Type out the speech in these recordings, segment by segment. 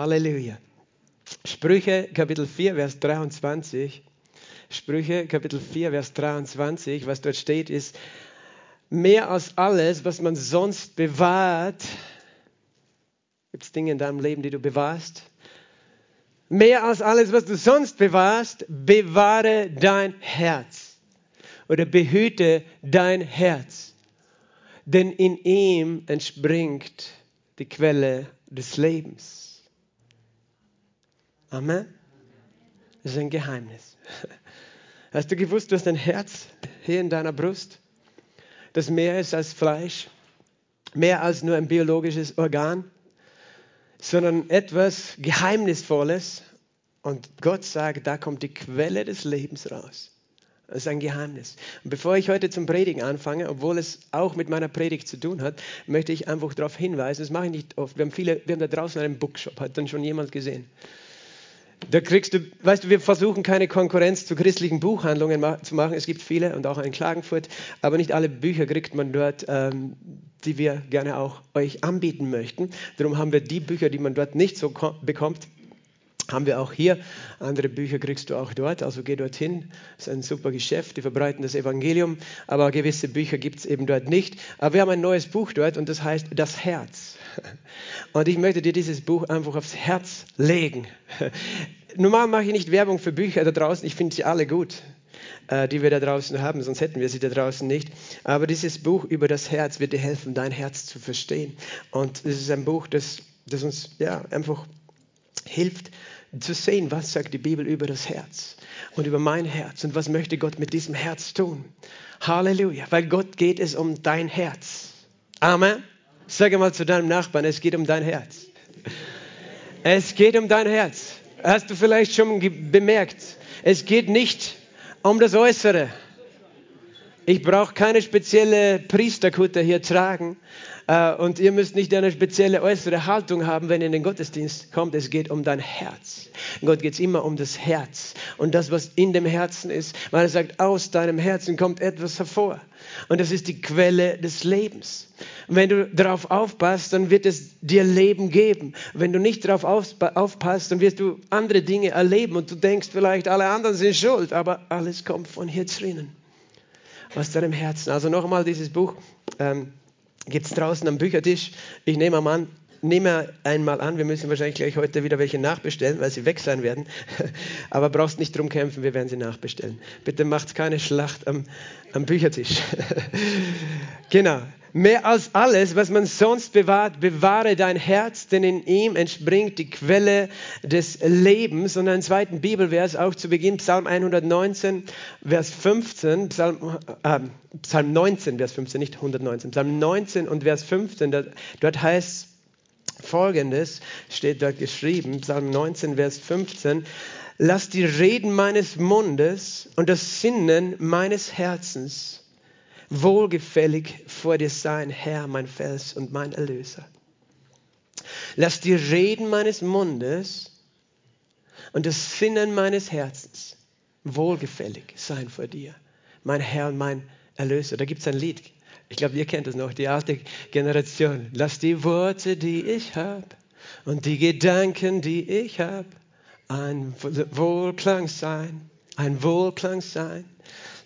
Halleluja. Sprüche Kapitel 4, Vers 23. Sprüche Kapitel 4, Vers 23, was dort steht, ist, mehr als alles, was man sonst bewahrt, gibt es Dinge in deinem Leben, die du bewahrst? Mehr als alles, was du sonst bewahrst, bewahre dein Herz oder behüte dein Herz, denn in ihm entspringt die Quelle des Lebens. Amen. Das ist ein Geheimnis. Hast du gewusst, du hast ein Herz hier in deiner Brust, das mehr ist als Fleisch, mehr als nur ein biologisches Organ, sondern etwas Geheimnisvolles. Und Gott sagt, da kommt die Quelle des Lebens raus. Das ist ein Geheimnis. Und bevor ich heute zum Predigen anfange, obwohl es auch mit meiner Predigt zu tun hat, möchte ich einfach darauf hinweisen, das mache ich nicht oft. Wir haben, viele, wir haben da draußen einen Bookshop, hat dann schon jemand gesehen. Da kriegst du, weißt du, wir versuchen keine Konkurrenz zu christlichen Buchhandlungen ma zu machen. Es gibt viele und auch in Klagenfurt, aber nicht alle Bücher kriegt man dort, ähm, die wir gerne auch euch anbieten möchten. Darum haben wir die Bücher, die man dort nicht so bekommt, haben wir auch hier. Andere Bücher kriegst du auch dort, also geh dorthin. Das ist ein super Geschäft, die verbreiten das Evangelium, aber gewisse Bücher gibt es eben dort nicht. Aber wir haben ein neues Buch dort und das heißt Das Herz. Und ich möchte dir dieses Buch einfach aufs Herz legen. Normal mache ich nicht Werbung für Bücher da draußen, ich finde sie alle gut äh, die wir da draußen haben, sonst hätten wir sie da draußen nicht. Aber dieses Buch über das Herz wird dir helfen, dein Herz zu verstehen. Und es ist ein Buch, das, das uns ja, einfach hilft, zu sehen, was sagt die Bibel über das Herz und über mein Herz und was möchte Gott mit diesem Herz tun. Halleluja, weil Gott geht es um dein Herz. Amen. Sage mal zu deinem Nachbarn, es geht um dein Herz. Es geht um dein Herz. Hast du vielleicht schon bemerkt, es geht nicht um das Äußere. Ich brauche keine spezielle Priesterkutte hier tragen. Äh, und ihr müsst nicht eine spezielle äußere Haltung haben, wenn ihr in den Gottesdienst kommt. Es geht um dein Herz. Gott geht es immer um das Herz und das, was in dem Herzen ist. Weil er sagt, aus deinem Herzen kommt etwas hervor. Und das ist die Quelle des Lebens. Wenn du darauf aufpasst, dann wird es dir Leben geben. Wenn du nicht darauf aufpasst, dann wirst du andere Dinge erleben und du denkst vielleicht, alle anderen sind schuld, aber alles kommt von hier drinnen. Aus deinem Herzen. Also nochmal dieses Buch. Ähm, gibt es draußen am Büchertisch. Ich nehme mal an, nehme einmal an, wir müssen wahrscheinlich gleich heute wieder welche nachbestellen, weil sie weg sein werden. Aber brauchst nicht drum kämpfen, wir werden sie nachbestellen. Bitte macht keine Schlacht am, am Büchertisch. genau. Mehr als alles, was man sonst bewahrt, bewahre dein Herz, denn in ihm entspringt die Quelle des Lebens. Und einen zweiten Bibelvers auch zu Beginn, Psalm 119, Vers 15, Psalm, äh, Psalm 19, Vers 15, nicht 119, Psalm 19 und Vers 15, dort, heißt folgendes, steht dort geschrieben, Psalm 19, Vers 15, Lass die Reden meines Mundes und das Sinnen meines Herzens wohlgefällig vor dir sein, Herr, mein Fels und mein Erlöser. Lass die Reden meines Mundes und das Sinnen meines Herzens wohlgefällig sein vor dir, mein Herr und mein Erlöser. Da gibt es ein Lied, ich glaube, ihr kennt es noch, die alte Generation. Lass die Worte, die ich habe und die Gedanken, die ich habe, ein Wohlklang sein, ein Wohlklang sein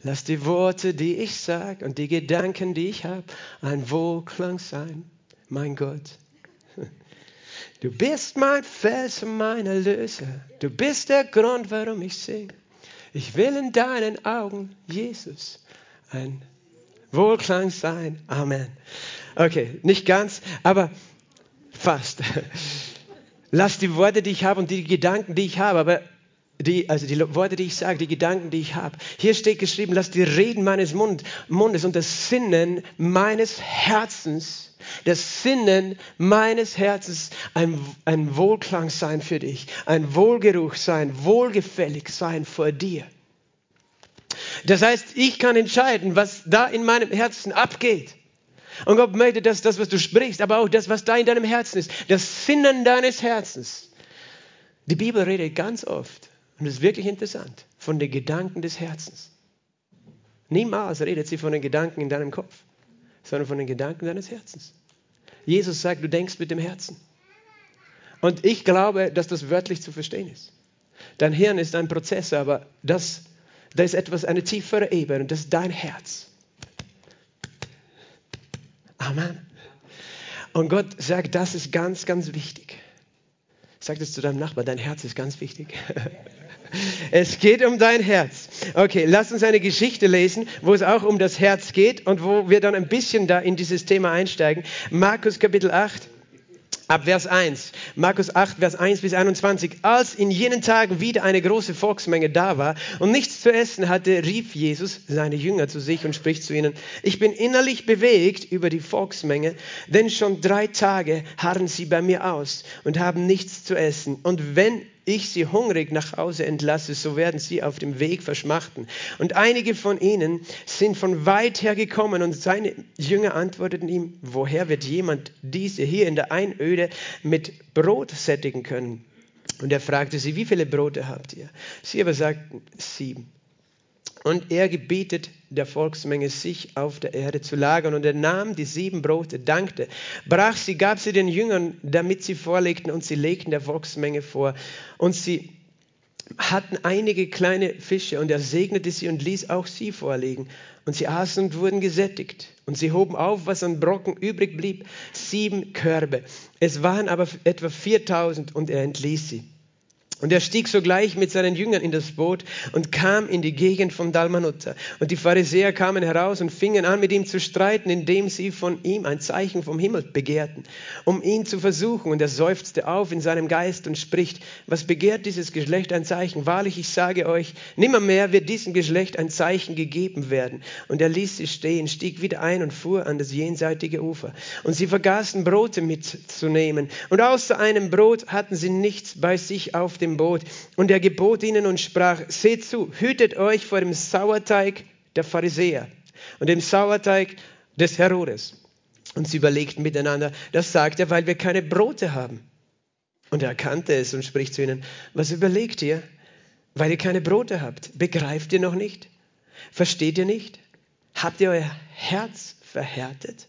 Lass die Worte, die ich sag und die Gedanken, die ich habe, ein Wohlklang sein, mein Gott. Du bist mein Fels und mein Erlöser. Du bist der Grund, warum ich singe. Ich will in deinen Augen, Jesus, ein Wohlklang sein. Amen. Okay, nicht ganz, aber fast. Lass die Worte, die ich habe und die Gedanken, die ich habe, aber die, also die Worte, die ich sage, die Gedanken, die ich habe. Hier steht geschrieben, lass die Reden meines Mund, Mundes und das Sinnen meines Herzens, das Sinnen meines Herzens ein, ein Wohlklang sein für dich, ein Wohlgeruch sein, wohlgefällig sein vor dir. Das heißt, ich kann entscheiden, was da in meinem Herzen abgeht. Und Gott möchte, dass das, was du sprichst, aber auch das, was da in deinem Herzen ist, das Sinnen deines Herzens. Die Bibel redet ganz oft und das ist wirklich interessant. Von den Gedanken des Herzens. Niemals redet sie von den Gedanken in deinem Kopf, sondern von den Gedanken deines Herzens. Jesus sagt, du denkst mit dem Herzen. Und ich glaube, dass das wörtlich zu verstehen ist. Dein Hirn ist ein Prozessor, aber das, da ist etwas, eine tiefere Ebene, das ist dein Herz. Amen. Und Gott sagt, das ist ganz, ganz wichtig. Sag das zu deinem Nachbar, dein Herz ist ganz wichtig. Es geht um dein Herz. Okay, lass uns eine Geschichte lesen, wo es auch um das Herz geht und wo wir dann ein bisschen da in dieses Thema einsteigen. Markus Kapitel 8. Ab Vers 1, Markus 8, Vers 1 bis 21. Als in jenen Tagen wieder eine große Volksmenge da war und nichts zu essen hatte, rief Jesus seine Jünger zu sich und spricht zu ihnen, ich bin innerlich bewegt über die Volksmenge, denn schon drei Tage harren sie bei mir aus und haben nichts zu essen. Und wenn ich sie hungrig nach Hause entlasse, so werden sie auf dem Weg verschmachten. Und einige von ihnen sind von weit her gekommen und seine Jünger antworteten ihm, woher wird jemand diese hier in der Einöde mit Brot sättigen können? Und er fragte sie, wie viele Brote habt ihr? Sie aber sagten, sieben. Und er gebietet der Volksmenge, sich auf der Erde zu lagern. Und er nahm die sieben Brote, dankte, brach sie, gab sie den Jüngern, damit sie vorlegten, und sie legten der Volksmenge vor. Und sie hatten einige kleine Fische, und er segnete sie und ließ auch sie vorlegen. Und sie aßen und wurden gesättigt. Und sie hoben auf, was an Brocken übrig blieb, sieben Körbe. Es waren aber etwa 4000, und er entließ sie. Und er stieg sogleich mit seinen Jüngern in das Boot und kam in die Gegend von Dalmanutta. Und die Pharisäer kamen heraus und fingen an, mit ihm zu streiten, indem sie von ihm ein Zeichen vom Himmel begehrten, um ihn zu versuchen. Und er seufzte auf in seinem Geist und spricht, was begehrt dieses Geschlecht ein Zeichen? Wahrlich, ich sage euch, nimmermehr wird diesem Geschlecht ein Zeichen gegeben werden. Und er ließ sie stehen, stieg wieder ein und fuhr an das jenseitige Ufer. Und sie vergaßen Brote mitzunehmen. Und außer einem Brot hatten sie nichts bei sich auf dem im Boot. Und er gebot ihnen und sprach, seht zu, hütet euch vor dem Sauerteig der Pharisäer und dem Sauerteig des Herodes. Und sie überlegten miteinander, das sagt er, weil wir keine Brote haben. Und er erkannte es und spricht zu ihnen, was überlegt ihr, weil ihr keine Brote habt? Begreift ihr noch nicht? Versteht ihr nicht? Habt ihr euer Herz verhärtet?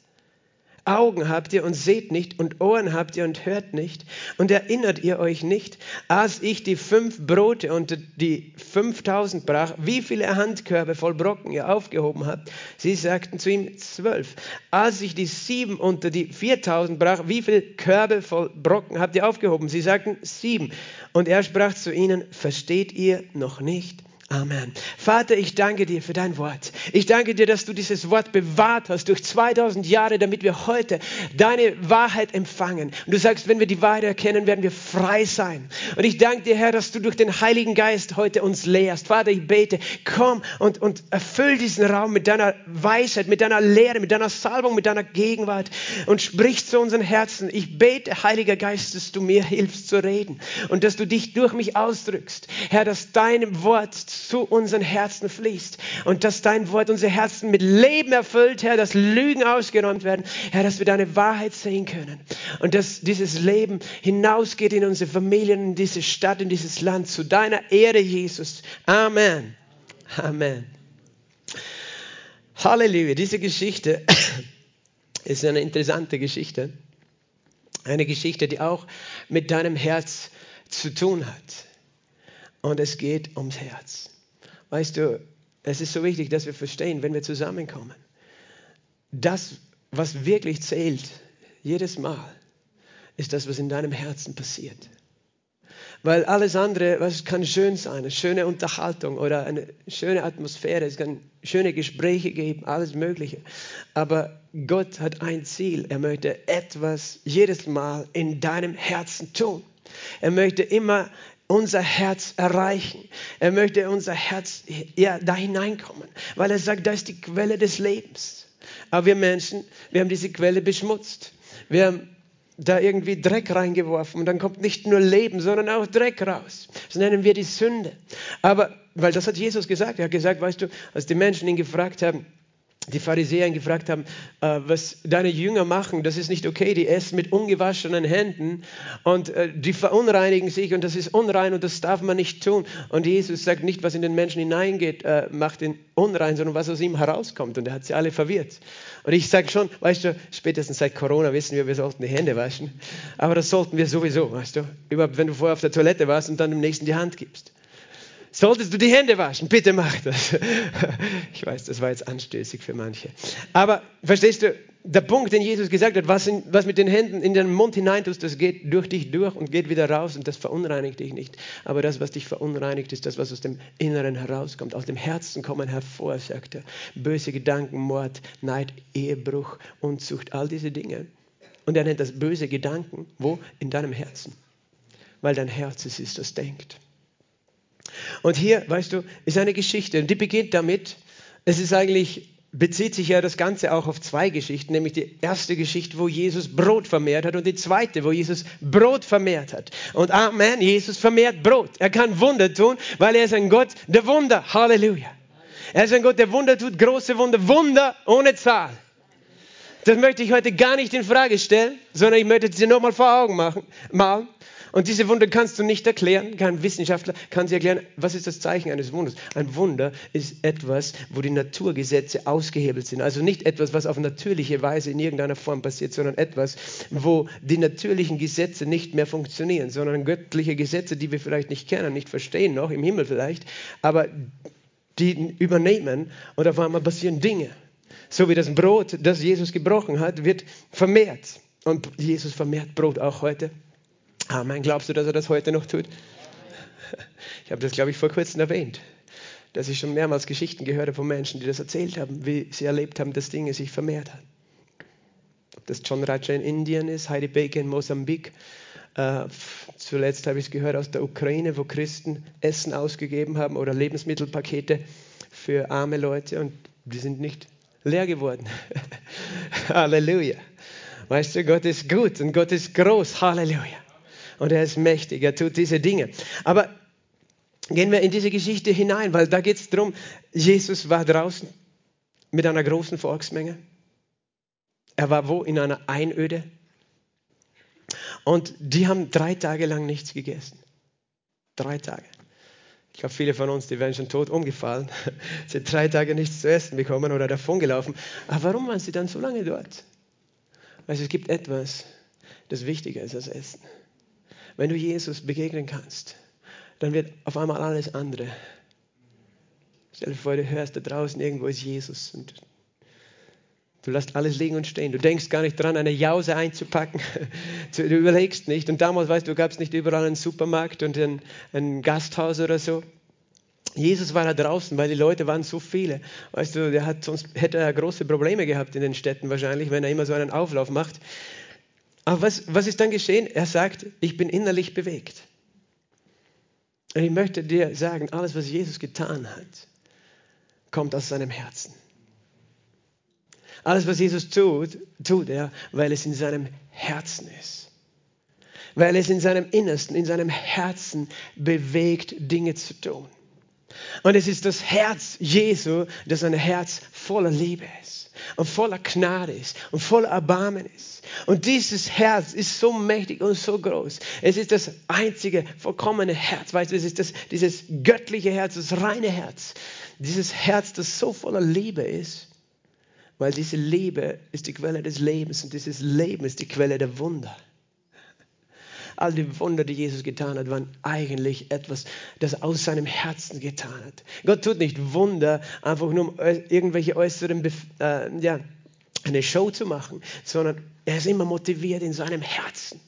Augen habt ihr und seht nicht und Ohren habt ihr und hört nicht und erinnert ihr euch nicht, als ich die fünf Brote und die fünftausend brach, wie viele Handkörbe voll Brocken ihr aufgehoben habt? Sie sagten zu ihm zwölf. Als ich die sieben unter die viertausend brach, wie viele Körbe voll Brocken habt ihr aufgehoben? Sie sagten sieben. Und er sprach zu ihnen, versteht ihr noch nicht? Amen. Vater, ich danke dir für dein Wort. Ich danke dir, dass du dieses Wort bewahrt hast durch 2000 Jahre, damit wir heute deine Wahrheit empfangen. Und du sagst, wenn wir die Wahrheit erkennen, werden wir frei sein. Und ich danke dir, Herr, dass du durch den Heiligen Geist heute uns lehrst. Vater, ich bete, komm und, und erfüll diesen Raum mit deiner Weisheit, mit deiner Lehre, mit deiner Salbung, mit deiner Gegenwart und sprich zu unseren Herzen. Ich bete, Heiliger Geist, dass du mir hilfst zu reden und dass du dich durch mich ausdrückst. Herr, dass dein Wort zu unseren Herzen fließt und dass dein Wort unsere Herzen mit Leben erfüllt, Herr, dass Lügen ausgeräumt werden, Herr, dass wir deine Wahrheit sehen können und dass dieses Leben hinausgeht in unsere Familien, in diese Stadt, in dieses Land, zu deiner Ehre, Jesus. Amen. Amen. Halleluja. Diese Geschichte ist eine interessante Geschichte. Eine Geschichte, die auch mit deinem Herz zu tun hat. Und es geht ums Herz. Weißt du, es ist so wichtig, dass wir verstehen, wenn wir zusammenkommen, das, was wirklich zählt, jedes Mal, ist das, was in deinem Herzen passiert. Weil alles andere, was kann schön sein, eine schöne Unterhaltung oder eine schöne Atmosphäre, es kann schöne Gespräche geben, alles Mögliche. Aber Gott hat ein Ziel. Er möchte etwas jedes Mal in deinem Herzen tun. Er möchte immer unser Herz erreichen. Er möchte unser Herz ja, da hineinkommen, weil er sagt, da ist die Quelle des Lebens. Aber wir Menschen, wir haben diese Quelle beschmutzt. Wir haben da irgendwie Dreck reingeworfen und dann kommt nicht nur Leben, sondern auch Dreck raus. Das nennen wir die Sünde. Aber, weil das hat Jesus gesagt. Er hat gesagt, weißt du, als die Menschen ihn gefragt haben, die Pharisäer ihn gefragt haben, äh, was deine Jünger machen, das ist nicht okay, die essen mit ungewaschenen Händen und äh, die verunreinigen sich und das ist unrein und das darf man nicht tun. Und Jesus sagt nicht, was in den Menschen hineingeht, äh, macht ihn unrein, sondern was aus ihm herauskommt. Und er hat sie alle verwirrt. Und ich sage schon, weißt du, spätestens seit Corona wissen wir, wir sollten die Hände waschen. Aber das sollten wir sowieso, weißt du. Überhaupt, wenn du vorher auf der Toilette warst und dann dem Nächsten die Hand gibst. Solltest du die Hände waschen? Bitte mach das. Ich weiß, das war jetzt anstößig für manche. Aber verstehst du, der Punkt, den Jesus gesagt hat, was, in, was mit den Händen in den Mund hineintust, das geht durch dich durch und geht wieder raus und das verunreinigt dich nicht. Aber das, was dich verunreinigt, ist das, was aus dem Inneren herauskommt. Aus dem Herzen kommen hervor, sagt er. Böse Gedanken, Mord, Neid, Ehebruch, Unzucht, all diese Dinge. Und er nennt das böse Gedanken. Wo? In deinem Herzen. Weil dein Herz es ist, das denkt. Und hier, weißt du, ist eine Geschichte und die beginnt damit, es ist eigentlich, bezieht sich ja das Ganze auch auf zwei Geschichten, nämlich die erste Geschichte, wo Jesus Brot vermehrt hat und die zweite, wo Jesus Brot vermehrt hat. Und Amen, Jesus vermehrt Brot. Er kann Wunder tun, weil er ist ein Gott der Wunder. Halleluja. Er ist ein Gott, der Wunder tut, große Wunder, Wunder ohne Zahl. Das möchte ich heute gar nicht in Frage stellen, sondern ich möchte es dir nochmal vor Augen machen, malen. Und diese Wunder kannst du nicht erklären. Kein Wissenschaftler kann sie erklären. Was ist das Zeichen eines Wunders? Ein Wunder ist etwas, wo die Naturgesetze ausgehebelt sind. Also nicht etwas, was auf natürliche Weise in irgendeiner Form passiert, sondern etwas, wo die natürlichen Gesetze nicht mehr funktionieren, sondern göttliche Gesetze, die wir vielleicht nicht kennen, nicht verstehen noch, im Himmel vielleicht, aber die übernehmen und auf einmal passieren Dinge. So wie das Brot, das Jesus gebrochen hat, wird vermehrt. Und Jesus vermehrt Brot auch heute. Amen. Glaubst du, dass er das heute noch tut? Ich habe das, glaube ich, vor kurzem erwähnt, dass ich schon mehrmals Geschichten gehört habe von Menschen, die das erzählt haben, wie sie erlebt haben, dass Dinge sich vermehrt haben. Ob das John Raja in Indien ist, Heidi Baker in Mosambik. Äh, zuletzt habe ich es gehört aus der Ukraine, wo Christen Essen ausgegeben haben oder Lebensmittelpakete für arme Leute und die sind nicht leer geworden. Halleluja. Weißt du, Gott ist gut und Gott ist groß. Halleluja und er ist mächtig, er tut diese Dinge. Aber gehen wir in diese Geschichte hinein, weil da geht es darum, Jesus war draußen mit einer großen Volksmenge. Er war wo? In einer Einöde. Und die haben drei Tage lang nichts gegessen. Drei Tage. Ich glaube, viele von uns, die wären schon tot umgefallen. Sie drei Tage nichts zu essen bekommen oder davongelaufen. Aber warum waren sie dann so lange dort? Also es gibt etwas, das wichtiger ist als Essen. Wenn du Jesus begegnen kannst, dann wird auf einmal alles andere. Stell dir vor, du hörst da draußen irgendwo ist Jesus und du lässt alles liegen und stehen. Du denkst gar nicht dran, eine Jause einzupacken. Du überlegst nicht. Und damals, weißt du, gab es nicht überall einen Supermarkt und ein, ein Gasthaus oder so. Jesus war da draußen, weil die Leute waren so viele. Weißt du, der hat, sonst hätte er große Probleme gehabt in den Städten wahrscheinlich, wenn er immer so einen Auflauf macht. Aber was, was ist dann geschehen? Er sagt, ich bin innerlich bewegt. Und ich möchte dir sagen, alles, was Jesus getan hat, kommt aus seinem Herzen. Alles, was Jesus tut, tut er, weil es in seinem Herzen ist. Weil es in seinem Innersten, in seinem Herzen bewegt, Dinge zu tun. Und es ist das Herz Jesu, das ein Herz voller Liebe ist und voller Gnade ist und voller Erbarmen ist. Und dieses Herz ist so mächtig und so groß. Es ist das einzige vollkommene Herz. Weißt du, es ist das, dieses göttliche Herz, das reine Herz. Dieses Herz, das so voller Liebe ist. Weil diese Liebe ist die Quelle des Lebens und dieses Leben ist die Quelle der Wunder. All die Wunder, die Jesus getan hat, waren eigentlich etwas, das aus seinem Herzen getan hat. Gott tut nicht Wunder, einfach nur um irgendwelche äußeren, Bef äh, ja, eine Show zu machen, sondern er ist immer motiviert in seinem Herzen.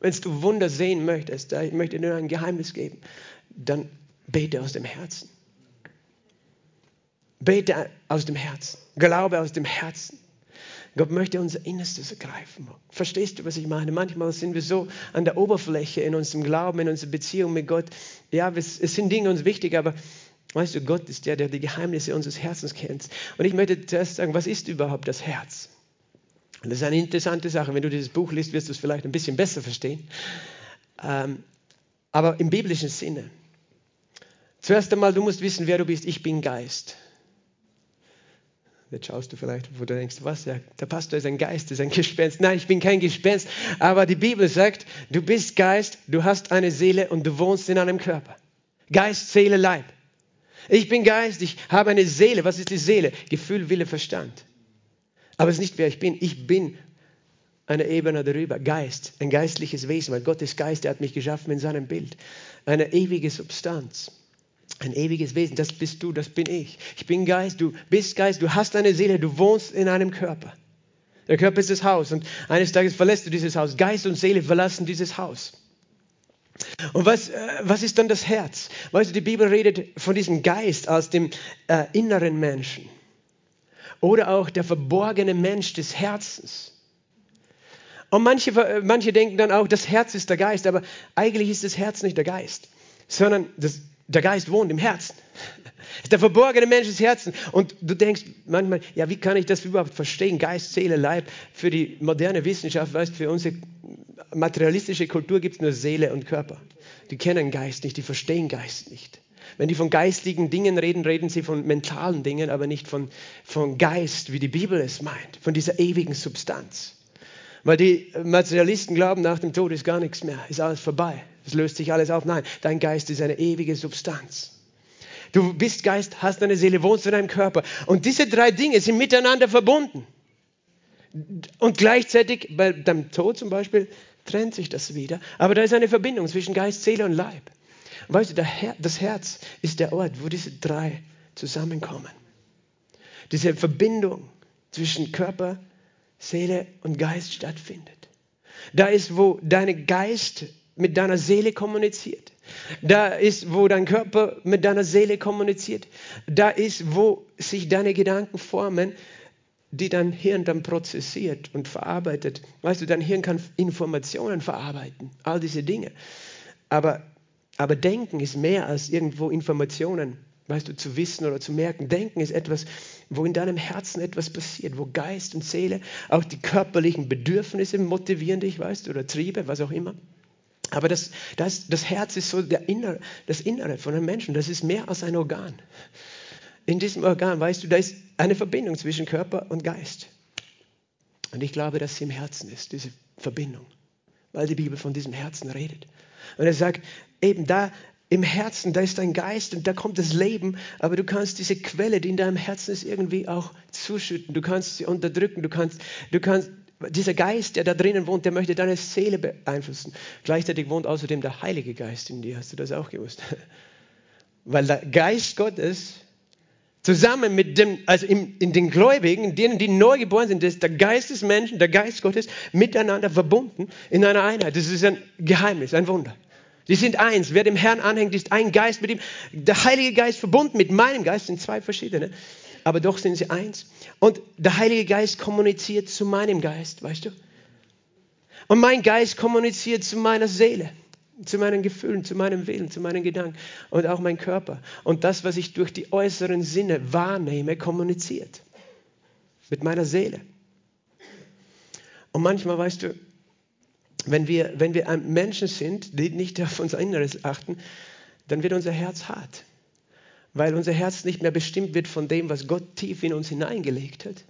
Wenn du Wunder sehen möchtest, ich möchte dir ein Geheimnis geben, dann bete aus dem Herzen. Bete aus dem Herzen. Glaube aus dem Herzen. Gott möchte unser Innerstes ergreifen. Verstehst du, was ich meine? Manchmal sind wir so an der Oberfläche in unserem Glauben, in unserer Beziehung mit Gott. Ja, es, sind Dinge uns wichtig, aber weißt du, Gott ist der, der die Geheimnisse unseres Herzens kennt. Und ich möchte zuerst sagen, was ist überhaupt das Herz? Und das ist eine interessante Sache. Wenn du dieses Buch liest, wirst du es vielleicht ein bisschen besser verstehen. Ähm, aber im biblischen Sinne. Zuerst einmal, du musst wissen, wer du bist. Ich bin Geist. Jetzt schaust du vielleicht, wo du denkst, was, ja, der Pastor ist ein Geist, ist ein Gespenst. Nein, ich bin kein Gespenst, aber die Bibel sagt, du bist Geist, du hast eine Seele und du wohnst in einem Körper. Geist, Seele, Leib. Ich bin Geist, ich habe eine Seele. Was ist die Seele? Gefühl, Wille, Verstand. Aber es ist nicht, wer ich bin. Ich bin eine Ebene darüber. Geist, ein geistliches Wesen, weil Gott ist Geist, er hat mich geschaffen in seinem Bild. Eine ewige Substanz. Ein ewiges Wesen, das bist du, das bin ich. Ich bin Geist, du bist Geist, du hast eine Seele, du wohnst in einem Körper. Der Körper ist das Haus und eines Tages verlässt du dieses Haus. Geist und Seele verlassen dieses Haus. Und was, äh, was ist dann das Herz? Weißt du, die Bibel redet von diesem Geist als dem äh, inneren Menschen oder auch der verborgene Mensch des Herzens. Und manche, äh, manche denken dann auch, das Herz ist der Geist, aber eigentlich ist das Herz nicht der Geist, sondern das, der Geist wohnt im Herzen. Der verborgene Mensch des Herzens. Und du denkst manchmal, ja, wie kann ich das überhaupt verstehen? Geist, Seele, Leib. Für die moderne Wissenschaft, weißt für unsere materialistische Kultur gibt es nur Seele und Körper. Die kennen Geist nicht, die verstehen Geist nicht. Wenn die von geistlichen Dingen reden, reden sie von mentalen Dingen, aber nicht von, von Geist, wie die Bibel es meint, von dieser ewigen Substanz. Weil die Materialisten glauben, nach dem Tod ist gar nichts mehr, ist alles vorbei, es löst sich alles auf. Nein, dein Geist ist eine ewige Substanz. Du bist Geist, hast eine Seele, wohnst in deinem Körper. Und diese drei Dinge sind miteinander verbunden. Und gleichzeitig, bei deinem Tod zum Beispiel, trennt sich das wieder. Aber da ist eine Verbindung zwischen Geist, Seele und Leib. Und weißt du, Her das Herz ist der Ort, wo diese drei zusammenkommen. Diese Verbindung zwischen Körper, Seele und Geist stattfindet. Da ist, wo dein Geist mit deiner Seele kommuniziert. Da ist, wo dein Körper mit deiner Seele kommuniziert. Da ist, wo sich deine Gedanken formen, die dein Hirn dann prozessiert und verarbeitet. Weißt du, dein Hirn kann Informationen verarbeiten, all diese Dinge. Aber, aber Denken ist mehr als irgendwo Informationen weißt du, zu wissen oder zu merken. Denken ist etwas, wo in deinem Herzen etwas passiert, wo Geist und Seele, auch die körperlichen Bedürfnisse motivieren dich, weißt du, oder Triebe, was auch immer. Aber das, das, das Herz ist so der Innere, das Innere von einem Menschen. Das ist mehr als ein Organ. In diesem Organ, weißt du, da ist eine Verbindung zwischen Körper und Geist. Und ich glaube, dass sie im Herzen ist, diese Verbindung, weil die Bibel von diesem Herzen redet. Und er sagt, eben da im Herzen, da ist dein Geist und da kommt das Leben, aber du kannst diese Quelle, die in deinem Herzen ist, irgendwie auch zuschütten. Du kannst sie unterdrücken. Du kannst, du kannst, dieser Geist, der da drinnen wohnt, der möchte deine Seele beeinflussen. Gleichzeitig wohnt außerdem der Heilige Geist in dir. Hast du das auch gewusst? Weil der Geist Gottes zusammen mit dem, also in, in den Gläubigen, denen, die neu geboren sind, ist der Geist des Menschen, der Geist Gottes miteinander verbunden in einer Einheit. Das ist ein Geheimnis, ein Wunder. Die sind eins. Wer dem Herrn anhängt, ist ein Geist mit ihm. Der Heilige Geist verbunden mit meinem Geist sind zwei verschiedene, aber doch sind sie eins. Und der Heilige Geist kommuniziert zu meinem Geist, weißt du? Und mein Geist kommuniziert zu meiner Seele, zu meinen Gefühlen, zu meinem Willen, zu meinen Gedanken und auch mein Körper. Und das, was ich durch die äußeren Sinne wahrnehme, kommuniziert mit meiner Seele. Und manchmal, weißt du, wenn wir, wenn wir Menschen sind, die nicht auf unser Inneres achten, dann wird unser Herz hart. Weil unser Herz nicht mehr bestimmt wird von dem, was Gott tief in uns hineingelegt hat,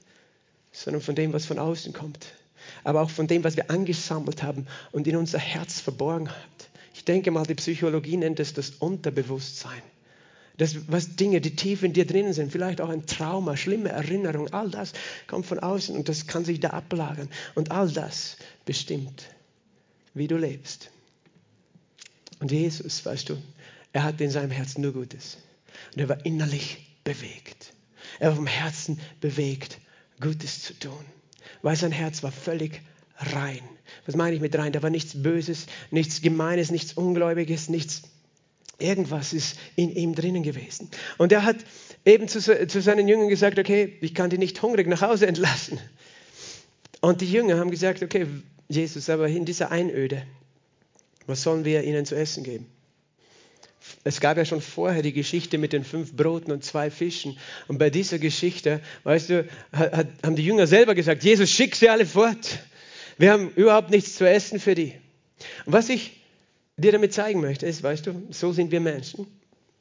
sondern von dem, was von außen kommt. Aber auch von dem, was wir angesammelt haben und in unser Herz verborgen hat. Ich denke mal, die Psychologie nennt es das Unterbewusstsein. Das, was Dinge, die tief in dir drinnen sind, vielleicht auch ein Trauma, schlimme Erinnerung, all das kommt von außen und das kann sich da ablagern. Und all das bestimmt wie du lebst. Und Jesus, weißt du, er hatte in seinem Herzen nur Gutes. Und er war innerlich bewegt. Er war vom Herzen bewegt, Gutes zu tun. Weil sein Herz war völlig rein. Was meine ich mit rein? Da war nichts Böses, nichts Gemeines, nichts Ungläubiges, nichts. Irgendwas ist in ihm drinnen gewesen. Und er hat eben zu, zu seinen Jüngern gesagt, okay, ich kann die nicht hungrig nach Hause entlassen. Und die Jünger haben gesagt, okay, Jesus, aber in dieser Einöde, was sollen wir ihnen zu essen geben? Es gab ja schon vorher die Geschichte mit den fünf Broten und zwei Fischen. Und bei dieser Geschichte, weißt du, hat, haben die Jünger selber gesagt, Jesus, schick sie alle fort. Wir haben überhaupt nichts zu essen für die. Und was ich dir damit zeigen möchte, ist, weißt du, so sind wir Menschen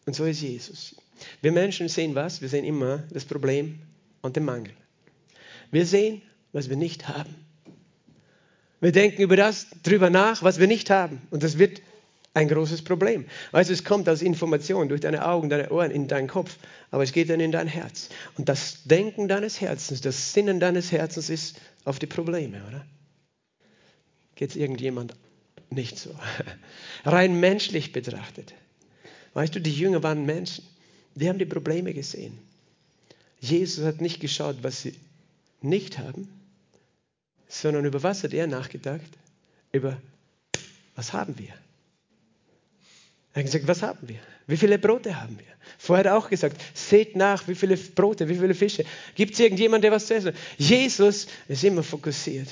und so ist Jesus. Wir Menschen sehen was? Wir sehen immer das Problem und dem Mangel. Wir sehen, was wir nicht haben. Wir denken über das drüber nach, was wir nicht haben. Und das wird ein großes Problem. Weißt du, es kommt als Information durch deine Augen, deine Ohren in deinen Kopf, aber es geht dann in dein Herz. Und das Denken deines Herzens, das Sinnen deines Herzens ist auf die Probleme, oder? Geht es irgendjemand nicht so? Rein menschlich betrachtet. Weißt du, die Jünger waren Menschen. Die haben die Probleme gesehen. Jesus hat nicht geschaut, was sie nicht haben, sondern über was hat er nachgedacht? Über was haben wir? Er hat gesagt, was haben wir? Wie viele Brote haben wir? Vorher hat er auch gesagt, seht nach, wie viele Brote, wie viele Fische. Gibt es irgendjemanden, der was zu essen hat? Jesus ist immer fokussiert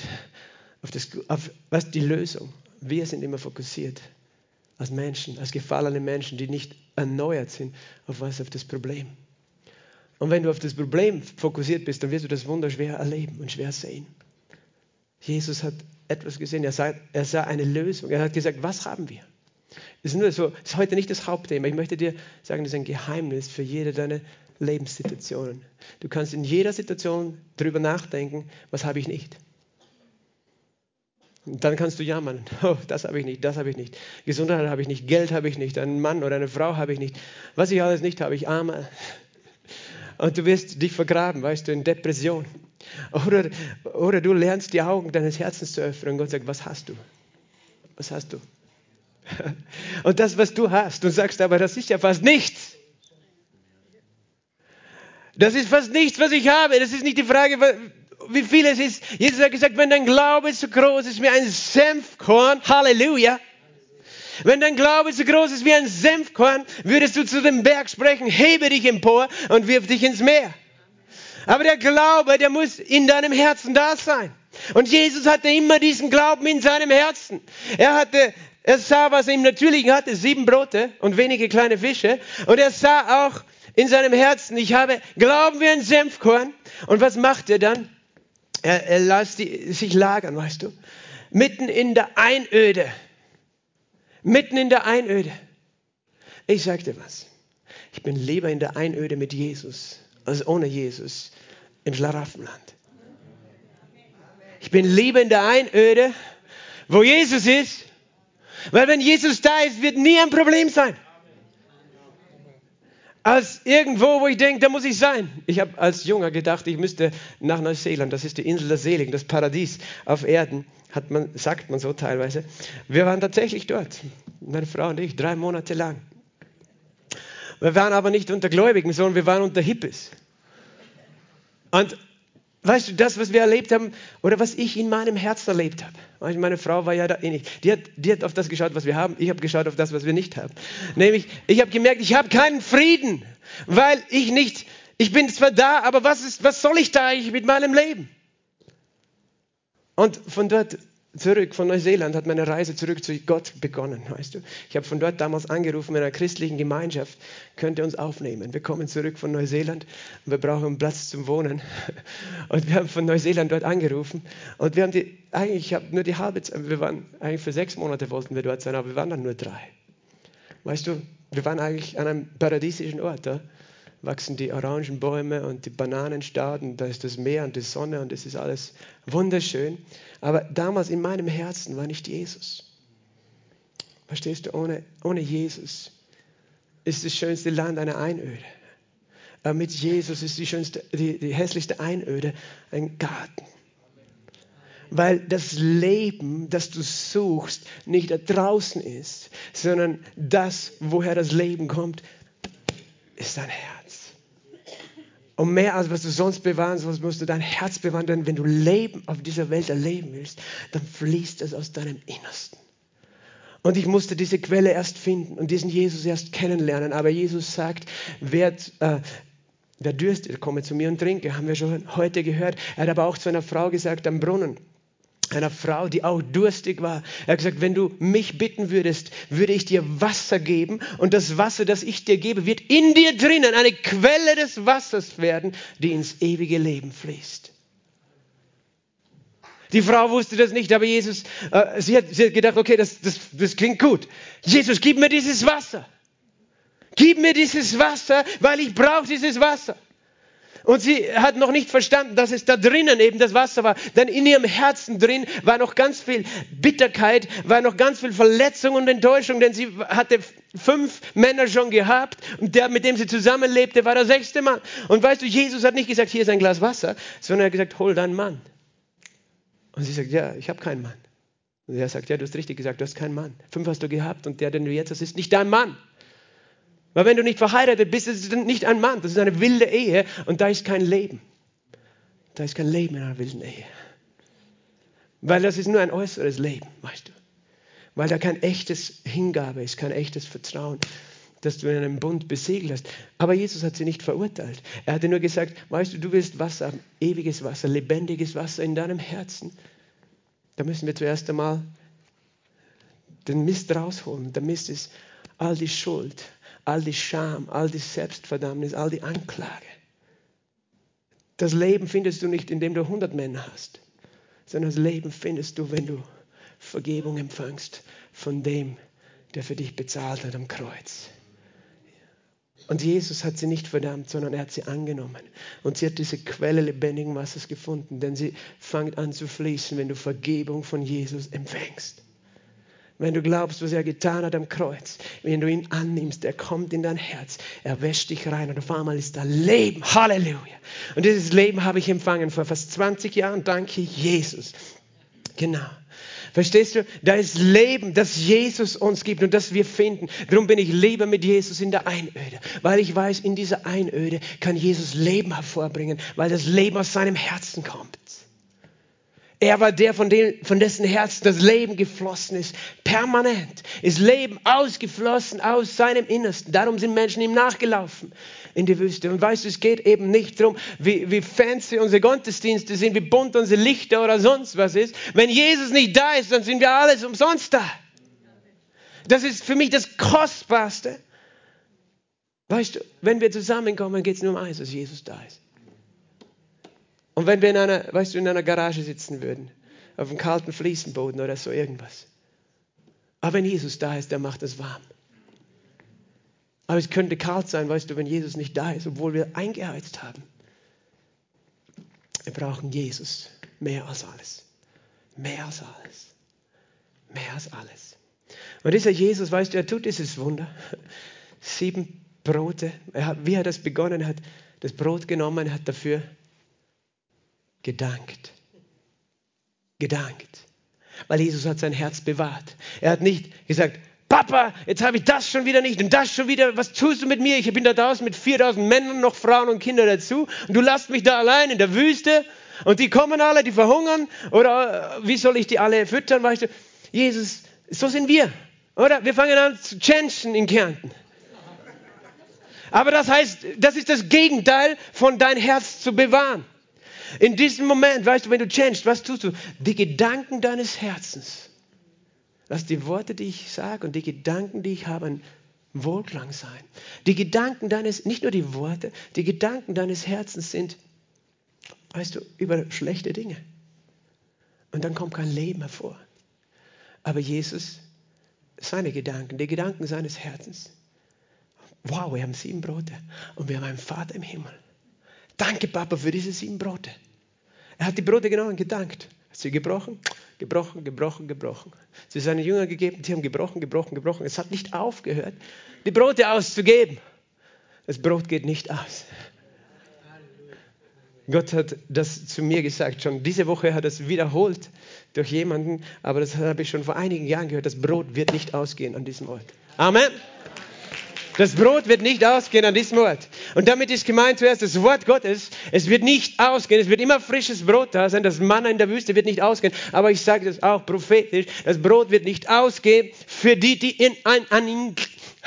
auf, das, auf was die Lösung. Wir sind immer fokussiert als Menschen, als gefallene Menschen, die nicht erneuert sind, auf was? Auf das Problem. Und wenn du auf das Problem fokussiert bist, dann wirst du das Wunder schwer erleben und schwer sehen. Jesus hat etwas gesehen, er sah, er sah eine Lösung. Er hat gesagt, was haben wir? Das ist, nur so, das ist heute nicht das Hauptthema. Ich möchte dir sagen, das ist ein Geheimnis für jede deiner Lebenssituationen. Du kannst in jeder Situation darüber nachdenken, was habe ich nicht. Und dann kannst du jammern, oh, das habe ich nicht, das habe ich nicht. Gesundheit habe ich nicht, Geld habe ich nicht, einen Mann oder eine Frau habe ich nicht. Was ich alles nicht habe, ich arme. Und du wirst dich vergraben, weißt du, in Depression. Oder, oder du lernst die Augen deines Herzens zu öffnen und Gott sagt, was hast du? Was hast du? Und das, was du hast, du sagst aber, das ist ja fast nichts. Das ist fast nichts, was ich habe. Das ist nicht die Frage, wie viel es ist. Jesus hat gesagt, wenn dein Glaube so groß ist wie ein Senfkorn, Halleluja. Wenn dein Glaube so groß ist wie ein Senfkorn, würdest du zu dem Berg sprechen, hebe dich empor und wirf dich ins Meer. Aber der Glaube, der muss in deinem Herzen da sein. Und Jesus hatte immer diesen Glauben in seinem Herzen. Er hatte, er sah, was er im Natürlichen hatte, sieben Brote und wenige kleine Fische. Und er sah auch in seinem Herzen, ich habe Glauben wie ein Senfkorn. Und was macht er dann? Er, er lässt die, sich lagern, weißt du. Mitten in der Einöde. Mitten in der Einöde. Ich sag dir was. Ich bin lieber in der Einöde mit Jesus als ohne Jesus im Schlaraffenland. Ich bin lieber in der Einöde, wo Jesus ist, weil wenn Jesus da ist, wird nie ein Problem sein. Als irgendwo, wo ich denke, da muss ich sein. Ich habe als Junger gedacht, ich müsste nach Neuseeland. Das ist die Insel der Seligen, das Paradies auf Erden, hat man, sagt man so teilweise. Wir waren tatsächlich dort, meine Frau und ich, drei Monate lang. Wir waren aber nicht unter Gläubigen, sondern wir waren unter Hippies. Und weißt du, das, was wir erlebt haben, oder was ich in meinem Herzen erlebt habe. Meine Frau war ja da ähnlich. Die hat, die hat auf das geschaut, was wir haben. Ich habe geschaut auf das, was wir nicht haben. Nämlich, ich habe gemerkt, ich habe keinen Frieden, weil ich nicht, ich bin zwar da, aber was, ist, was soll ich da eigentlich mit meinem Leben? Und von dort zurück von Neuseeland hat meine Reise zurück zu Gott begonnen, weißt du. Ich habe von dort damals angerufen in einer christlichen Gemeinschaft, könnt ihr uns aufnehmen. Wir kommen zurück von Neuseeland und wir brauchen Platz zum Wohnen. Und wir haben von Neuseeland dort angerufen und wir haben die, eigentlich, ich habe nur die halbe Zeit, wir waren, eigentlich für sechs Monate wollten wir dort sein, aber wir waren dann nur drei. Weißt du, wir waren eigentlich an einem paradiesischen Ort, da wachsen die Orangenbäume und die Bananenstaaten, da ist das Meer und die Sonne und es ist alles wunderschön. Aber damals in meinem Herzen war nicht Jesus. Verstehst du, ohne, ohne Jesus ist das schönste Land eine Einöde. Aber mit Jesus ist die, schönste, die, die hässlichste Einöde ein Garten. Weil das Leben, das du suchst, nicht da draußen ist, sondern das, woher das Leben kommt, ist dein Herz. Und mehr als was du sonst bewahren sollst, musst du dein Herz bewahren. Denn wenn du Leben auf dieser Welt erleben willst, dann fließt es aus deinem Innersten. Und ich musste diese Quelle erst finden und diesen Jesus erst kennenlernen. Aber Jesus sagt, wer, äh, wer dürstet, komme zu mir und trinke. Haben wir schon heute gehört. Er hat aber auch zu einer Frau gesagt am Brunnen einer Frau, die auch durstig war. Er hat gesagt, wenn du mich bitten würdest, würde ich dir Wasser geben und das Wasser, das ich dir gebe, wird in dir drinnen eine Quelle des Wassers werden, die ins ewige Leben fließt. Die Frau wusste das nicht, aber Jesus, äh, sie, hat, sie hat gedacht, okay, das, das, das klingt gut. Jesus, gib mir dieses Wasser. Gib mir dieses Wasser, weil ich brauche dieses Wasser. Und sie hat noch nicht verstanden, dass es da drinnen eben das Wasser war. Denn in ihrem Herzen drin war noch ganz viel Bitterkeit, war noch ganz viel Verletzung und Enttäuschung, denn sie hatte fünf Männer schon gehabt und der, mit dem sie zusammenlebte, war der sechste Mann. Und weißt du, Jesus hat nicht gesagt, hier ist ein Glas Wasser, sondern er hat gesagt, hol deinen Mann. Und sie sagt, ja, ich habe keinen Mann. Und er sagt, ja, du hast richtig gesagt, du hast keinen Mann. Fünf hast du gehabt und der, den du jetzt hast, ist nicht dein Mann. Weil wenn du nicht verheiratet bist, ist es nicht ein Mann, das ist eine wilde Ehe und da ist kein Leben. Da ist kein Leben in einer wilden Ehe. Weil das ist nur ein äußeres Leben, weißt du. Weil da kein echtes Hingabe ist, kein echtes Vertrauen, dass du in einem Bund besegelt hast. Aber Jesus hat sie nicht verurteilt. Er hatte nur gesagt, weißt du, du willst Wasser, ewiges Wasser, lebendiges Wasser in deinem Herzen. Da müssen wir zuerst einmal den Mist rausholen. Der Mist ist all die Schuld, all die Scham, all die Selbstverdammnis, all die Anklage. Das Leben findest du nicht, indem du 100 Männer hast, sondern das Leben findest du, wenn du Vergebung empfängst von dem, der für dich bezahlt hat am Kreuz. Und Jesus hat sie nicht verdammt, sondern er hat sie angenommen. Und sie hat diese Quelle lebendigen Wassers gefunden, denn sie fängt an zu fließen, wenn du Vergebung von Jesus empfängst. Wenn du glaubst, was er getan hat am Kreuz, wenn du ihn annimmst, er kommt in dein Herz, er wäscht dich rein und auf einmal ist da Leben. Halleluja. Und dieses Leben habe ich empfangen vor fast 20 Jahren. Danke, Jesus. Genau. Verstehst du? Da ist Leben, das Jesus uns gibt und das wir finden. Darum bin ich lieber mit Jesus in der Einöde, weil ich weiß, in dieser Einöde kann Jesus Leben hervorbringen, weil das Leben aus seinem Herzen kommt. Er war der, von, dem, von dessen Herz das Leben geflossen ist. Permanent ist Leben ausgeflossen aus seinem Innersten. Darum sind Menschen ihm nachgelaufen in die Wüste. Und weißt du, es geht eben nicht darum, wie, wie fancy unsere Gottesdienste sind, wie bunt unsere Lichter oder sonst was ist. Wenn Jesus nicht da ist, dann sind wir alles umsonst da. Das ist für mich das Kostbarste. Weißt du, wenn wir zusammenkommen, geht es nur um eins, dass Jesus da ist. Und wenn wir in einer, weißt du, in einer Garage sitzen würden, auf einem kalten Fliesenboden oder so irgendwas. Aber wenn Jesus da ist, der macht es warm. Aber es könnte kalt sein, weißt du, wenn Jesus nicht da ist, obwohl wir eingeheizt haben. Wir brauchen Jesus mehr als alles. Mehr als alles. Mehr als alles. Und dieser Jesus, weißt du, er tut dieses Wunder. Sieben Brote. Er hat, wie er das begonnen hat, das Brot genommen, hat dafür gedankt. Gedankt. Weil Jesus hat sein Herz bewahrt. Er hat nicht gesagt, Papa, jetzt habe ich das schon wieder nicht und das schon wieder. Was tust du mit mir? Ich bin da draußen mit 4000 Männern, noch Frauen und Kinder dazu und du lässt mich da allein in der Wüste und die kommen alle, die verhungern oder äh, wie soll ich die alle füttern? Weißt du, Jesus, so sind wir, oder? Wir fangen an zu changen in Kärnten. Aber das heißt, das ist das Gegenteil von dein Herz zu bewahren. In diesem Moment, weißt du, wenn du changest, was tust du? Die Gedanken deines Herzens. Lass die Worte, die ich sage und die Gedanken, die ich habe, ein Wohlklang sein. Die Gedanken deines, nicht nur die Worte, die Gedanken deines Herzens sind, weißt du, über schlechte Dinge. Und dann kommt kein Leben hervor. Aber Jesus, seine Gedanken, die Gedanken seines Herzens. Wow, wir haben sieben Brote und wir haben einen Vater im Himmel. Danke, Papa, für diese sieben Brote. Er hat die Brote genommen und gedankt. Hat sie gebrochen, gebrochen, gebrochen, gebrochen. Sie seinen Jüngern gegeben, die haben gebrochen, gebrochen, gebrochen. Es hat nicht aufgehört, die Brote auszugeben. Das Brot geht nicht aus. Gott hat das zu mir gesagt schon. Diese Woche hat er es wiederholt durch jemanden, aber das habe ich schon vor einigen Jahren gehört. Das Brot wird nicht ausgehen an diesem Ort. Amen. Das Brot wird nicht ausgehen an diesem Ort. Und damit ist gemeint zuerst das Wort Gottes. Es wird nicht ausgehen. Es wird immer frisches Brot da sein. Das Manna in der Wüste wird nicht ausgehen. Aber ich sage das auch prophetisch. Das Brot wird nicht ausgehen für die, die in, an, an ihn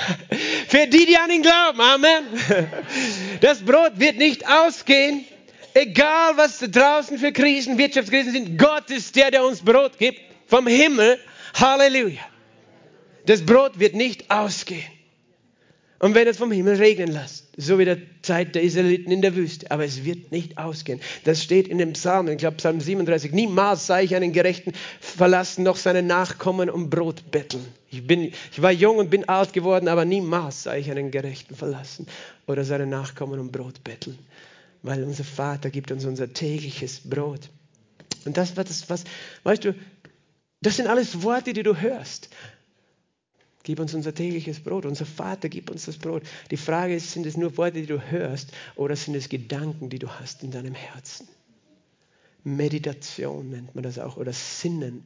für die, die an ihn glauben. Amen. Das Brot wird nicht ausgehen, egal was draußen für Krisen, Wirtschaftskrisen sind. Gott ist der, der uns Brot gibt vom Himmel. Halleluja. Das Brot wird nicht ausgehen. Und wenn es vom Himmel regnen lässt, so wie der Zeit der Israeliten in der Wüste, aber es wird nicht ausgehen. Das steht in dem Psalm, ich glaube Psalm 37, niemals sei ich einen Gerechten verlassen, noch seine Nachkommen um Brot betteln. Ich, bin, ich war jung und bin alt geworden, aber niemals sei ich einen Gerechten verlassen oder seine Nachkommen um Brot betteln. weil unser Vater gibt uns unser tägliches Brot. Und das war das, was, weißt du, das sind alles Worte, die du hörst. Gib uns unser tägliches Brot. Unser Vater, gib uns das Brot. Die Frage ist, sind es nur Worte, die du hörst, oder sind es Gedanken, die du hast in deinem Herzen? Meditation nennt man das auch, oder Sinnen,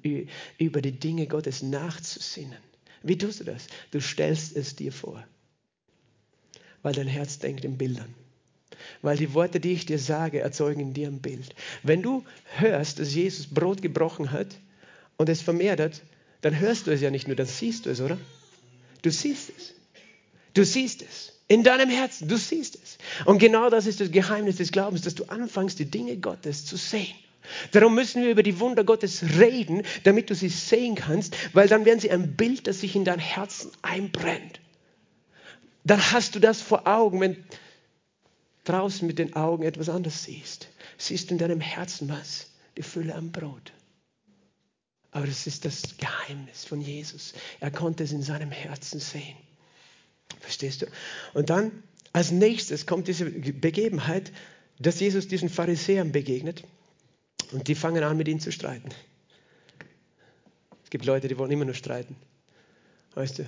über die Dinge Gottes nachzusinnen. Wie tust du das? Du stellst es dir vor, weil dein Herz denkt in Bildern. Weil die Worte, die ich dir sage, erzeugen in dir ein Bild. Wenn du hörst, dass Jesus Brot gebrochen hat und es vermehrt hat, dann hörst du es ja nicht nur, dann siehst du es, oder? Du siehst es. Du siehst es. In deinem Herzen, du siehst es. Und genau das ist das Geheimnis des Glaubens, dass du anfängst, die Dinge Gottes zu sehen. Darum müssen wir über die Wunder Gottes reden, damit du sie sehen kannst, weil dann werden sie ein Bild, das sich in dein Herzen einbrennt. Dann hast du das vor Augen, wenn draußen mit den Augen etwas anderes siehst. Siehst du in deinem Herzen was? Die Fülle am Brot. Aber das ist das Geheimnis von Jesus. Er konnte es in seinem Herzen sehen. Verstehst du? Und dann als nächstes kommt diese Begebenheit, dass Jesus diesen Pharisäern begegnet und die fangen an, mit ihm zu streiten. Es gibt Leute, die wollen immer nur streiten. Weißt du,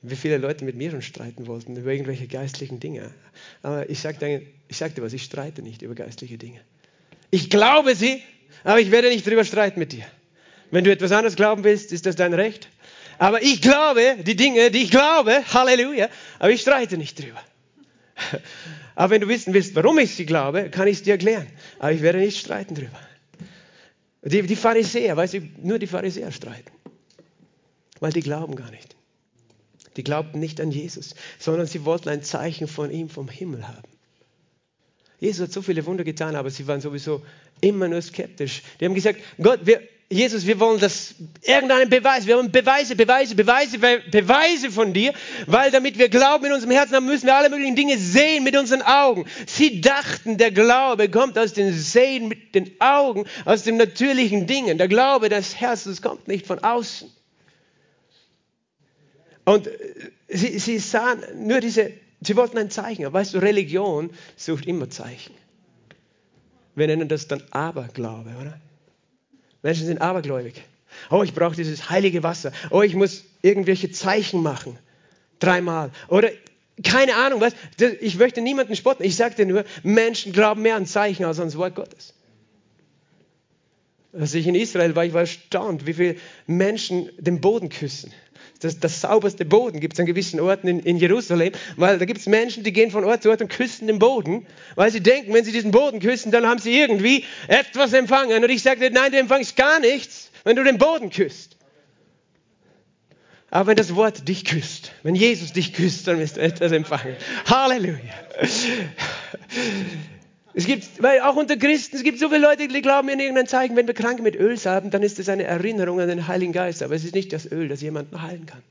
wie viele Leute mit mir schon streiten wollten über irgendwelche geistlichen Dinge. Aber ich sage sag dir was, ich streite nicht über geistliche Dinge. Ich glaube sie, aber ich werde nicht darüber streiten mit dir. Wenn du etwas anderes glauben willst, ist das dein Recht. Aber ich glaube die Dinge, die ich glaube, Halleluja, aber ich streite nicht drüber. Aber wenn du wissen willst, warum ich sie glaube, kann ich es dir erklären. Aber ich werde nicht streiten drüber. Die, die Pharisäer, weißt du, nur die Pharisäer streiten. Weil die glauben gar nicht. Die glaubten nicht an Jesus, sondern sie wollten ein Zeichen von ihm vom Himmel haben. Jesus hat so viele Wunder getan, aber sie waren sowieso immer nur skeptisch. Die haben gesagt, Gott, wir, Jesus, wir wollen das, irgendeinen Beweis, wir wollen Beweise, Beweise, Beweise, Beweise von dir, weil damit wir Glauben in unserem Herzen haben, müssen wir alle möglichen Dinge sehen mit unseren Augen. Sie dachten, der Glaube kommt aus dem Sehen mit den Augen, aus den natürlichen Dingen. Der Glaube des Herzens kommt nicht von außen. Und äh, sie, sie sahen nur diese, sie wollten ein Zeichen. Aber weißt du, Religion sucht immer Zeichen. Wir nennen das dann Aberglaube, oder? Menschen sind abergläubig. Oh, ich brauche dieses heilige Wasser. Oh, ich muss irgendwelche Zeichen machen. Dreimal. Oder keine Ahnung, was. Ich möchte niemanden spotten. Ich sage dir nur, Menschen glauben mehr an Zeichen als an das Wort Gottes. Als ich in Israel war, ich war erstaunt, wie viele Menschen den Boden küssen das, das sauberste Boden gibt es an gewissen Orten in, in Jerusalem, weil da gibt es Menschen, die gehen von Ort zu Ort und küssen den Boden, weil sie denken, wenn sie diesen Boden küssen, dann haben sie irgendwie etwas empfangen. Und ich sagte, nein, du empfangst gar nichts, wenn du den Boden küsst. Aber wenn das Wort dich küsst, wenn Jesus dich küsst, dann wirst du etwas empfangen. Halleluja. Es gibt, weil auch unter Christen, es gibt so viele Leute, die glauben in irgendein Zeichen, wenn wir Kranke mit Öl salben, dann ist es eine Erinnerung an den Heiligen Geist. Aber es ist nicht das Öl, das jemanden heilen kann.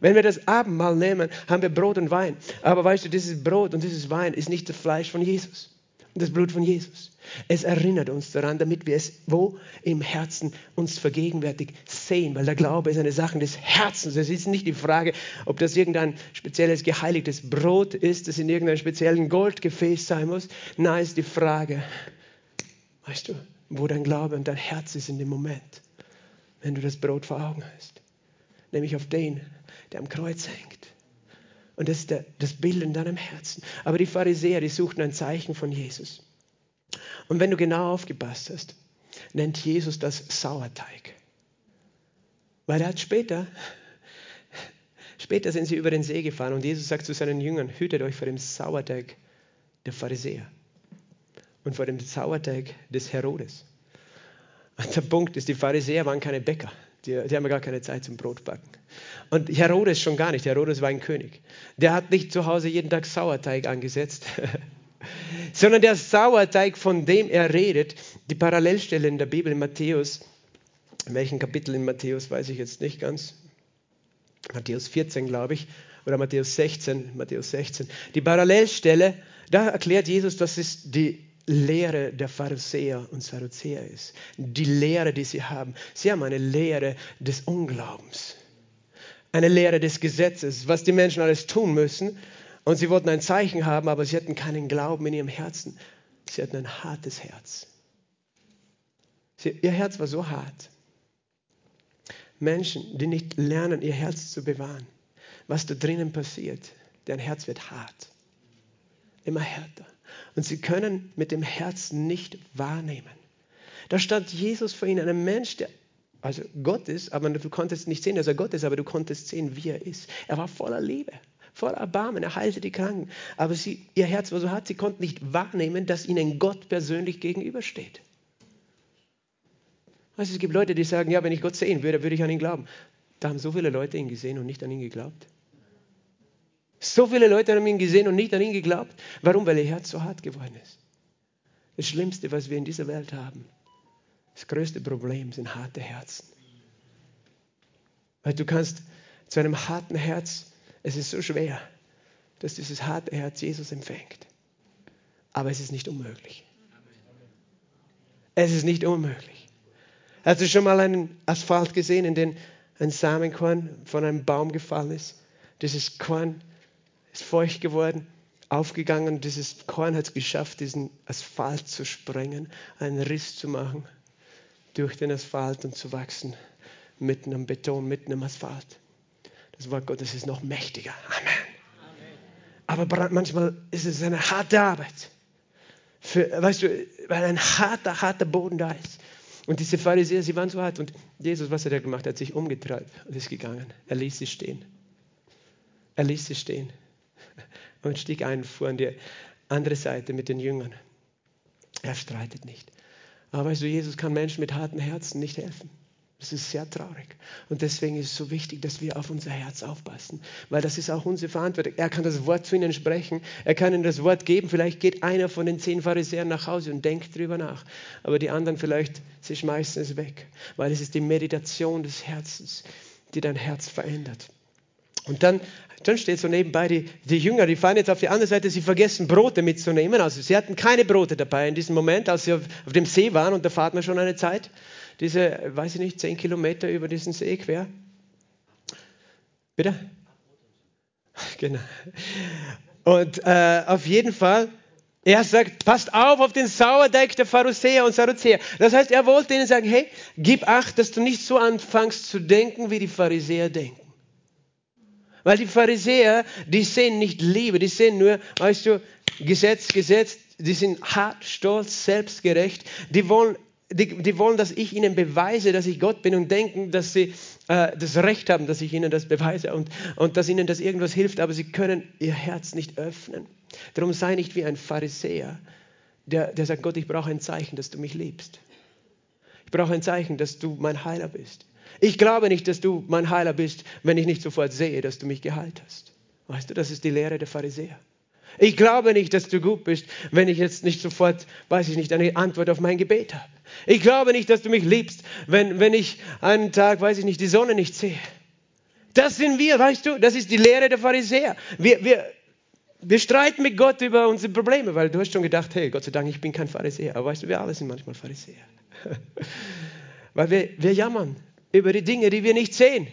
Wenn wir das Abendmahl nehmen, haben wir Brot und Wein. Aber weißt du, dieses Brot und dieses Wein ist nicht das Fleisch von Jesus das Blut von Jesus. Es erinnert uns daran, damit wir es wo im Herzen uns vergegenwärtig sehen, weil der Glaube ist eine Sache des Herzens. Es ist nicht die Frage, ob das irgendein spezielles geheiligtes Brot ist, das in irgendeinem speziellen Goldgefäß sein muss. Nein, es ist die Frage, weißt du, wo dein Glaube und dein Herz ist in dem Moment, wenn du das Brot vor Augen hast. Nämlich auf den, der am Kreuz hängt und das ist der, das Bild in deinem Herzen. Aber die Pharisäer, die suchten ein Zeichen von Jesus. Und wenn du genau aufgepasst hast, nennt Jesus das Sauerteig. Weil er hat später, später sind sie über den See gefahren und Jesus sagt zu seinen Jüngern, hütet euch vor dem Sauerteig der Pharisäer und vor dem Sauerteig des Herodes. Und der Punkt ist, die Pharisäer waren keine Bäcker. Die, die haben gar keine Zeit zum Brotbacken. Und Herodes schon gar nicht. Herodes war ein König. Der hat nicht zu Hause jeden Tag Sauerteig angesetzt, sondern der Sauerteig, von dem er redet, die Parallelstelle in der Bibel in Matthäus, in welchem Kapitel in Matthäus weiß ich jetzt nicht ganz. Matthäus 14, glaube ich, oder Matthäus 16, Matthäus 16. Die Parallelstelle, da erklärt Jesus, das ist die Lehre der Pharisäer und Sadduzäer ist. Die Lehre, die sie haben. Sie haben eine Lehre des Unglaubens. Eine Lehre des Gesetzes, was die Menschen alles tun müssen. Und sie wollten ein Zeichen haben, aber sie hatten keinen Glauben in ihrem Herzen. Sie hatten ein hartes Herz. Sie, ihr Herz war so hart. Menschen, die nicht lernen, ihr Herz zu bewahren, was da drinnen passiert, deren Herz wird hart. Immer härter. Und sie können mit dem Herzen nicht wahrnehmen. Da stand Jesus vor ihnen, ein Mensch, der also Gott ist, aber du konntest nicht sehen, dass er Gott ist, aber du konntest sehen, wie er ist. Er war voller Liebe, voller Erbarmen, er heilte die Kranken. Aber sie, ihr Herz war so hart, sie konnten nicht wahrnehmen, dass ihnen Gott persönlich gegenübersteht. Weißt, es gibt Leute, die sagen, ja, wenn ich Gott sehen würde, würde ich an ihn glauben. Da haben so viele Leute ihn gesehen und nicht an ihn geglaubt. So viele Leute haben ihn gesehen und nicht an ihn geglaubt. Warum? Weil ihr Herz so hart geworden ist. Das Schlimmste, was wir in dieser Welt haben, das größte Problem sind harte Herzen. Weil du kannst zu einem harten Herz, es ist so schwer, dass dieses harte Herz Jesus empfängt. Aber es ist nicht unmöglich. Es ist nicht unmöglich. Hast du schon mal einen Asphalt gesehen, in den ein Samenkorn von einem Baum gefallen ist? Dieses Korn ist feucht geworden, aufgegangen. Dieses Korn hat es geschafft, diesen Asphalt zu sprengen, einen Riss zu machen durch den Asphalt und zu wachsen, mitten am Beton, mitten im Asphalt. Das Wort Gottes ist noch mächtiger. Amen. Aber manchmal ist es eine harte Arbeit. Für, weißt du, weil ein harter, harter Boden da ist. Und diese Pharisäer, sie waren so hart. Und Jesus, was hat er gemacht? Er hat sich umgedreht und ist gegangen. Er ließ sie stehen. Er ließ sie stehen und stieg ein, fuhr an die andere Seite mit den Jüngern. Er streitet nicht. Aber weißt du, Jesus kann Menschen mit harten Herzen nicht helfen. Das ist sehr traurig. Und deswegen ist es so wichtig, dass wir auf unser Herz aufpassen, weil das ist auch unsere Verantwortung. Er kann das Wort zu ihnen sprechen, er kann ihnen das Wort geben. Vielleicht geht einer von den zehn Pharisäern nach Hause und denkt drüber nach. Aber die anderen vielleicht, sie schmeißen es weg, weil es ist die Meditation des Herzens, die dein Herz verändert. Und dann, dann steht so nebenbei, die, die Jünger, die fahren jetzt auf die andere Seite, sie vergessen Brote mitzunehmen. Also sie hatten keine Brote dabei in diesem Moment, als sie auf, auf dem See waren und da fahrt man schon eine Zeit. Diese, weiß ich nicht, zehn Kilometer über diesen See quer. Bitte? Genau. Und äh, auf jeden Fall, er sagt, passt auf auf den Sauerteig der Pharisäer und Sadduzäer. Das heißt, er wollte ihnen sagen, hey, gib acht, dass du nicht so anfängst zu denken, wie die Pharisäer denken. Weil die Pharisäer, die sehen nicht Liebe, die sehen nur, weißt du, Gesetz, Gesetz, die sind hart, stolz, selbstgerecht. Die wollen, die, die wollen, dass ich ihnen beweise, dass ich Gott bin und denken, dass sie äh, das Recht haben, dass ich ihnen das beweise und, und dass ihnen das irgendwas hilft, aber sie können ihr Herz nicht öffnen. Darum sei nicht wie ein Pharisäer, der, der sagt, Gott, ich brauche ein Zeichen, dass du mich liebst. Ich brauche ein Zeichen, dass du mein Heiler bist. Ich glaube nicht, dass du mein Heiler bist, wenn ich nicht sofort sehe, dass du mich geheilt hast. Weißt du, das ist die Lehre der Pharisäer. Ich glaube nicht, dass du gut bist, wenn ich jetzt nicht sofort, weiß ich nicht, eine Antwort auf mein Gebet habe. Ich glaube nicht, dass du mich liebst, wenn, wenn ich einen Tag, weiß ich nicht, die Sonne nicht sehe. Das sind wir, weißt du, das ist die Lehre der Pharisäer. Wir, wir, wir streiten mit Gott über unsere Probleme, weil du hast schon gedacht, hey, Gott sei Dank, ich bin kein Pharisäer. Aber weißt du, wir alle sind manchmal Pharisäer. weil wir, wir jammern über die Dinge, die wir nicht sehen.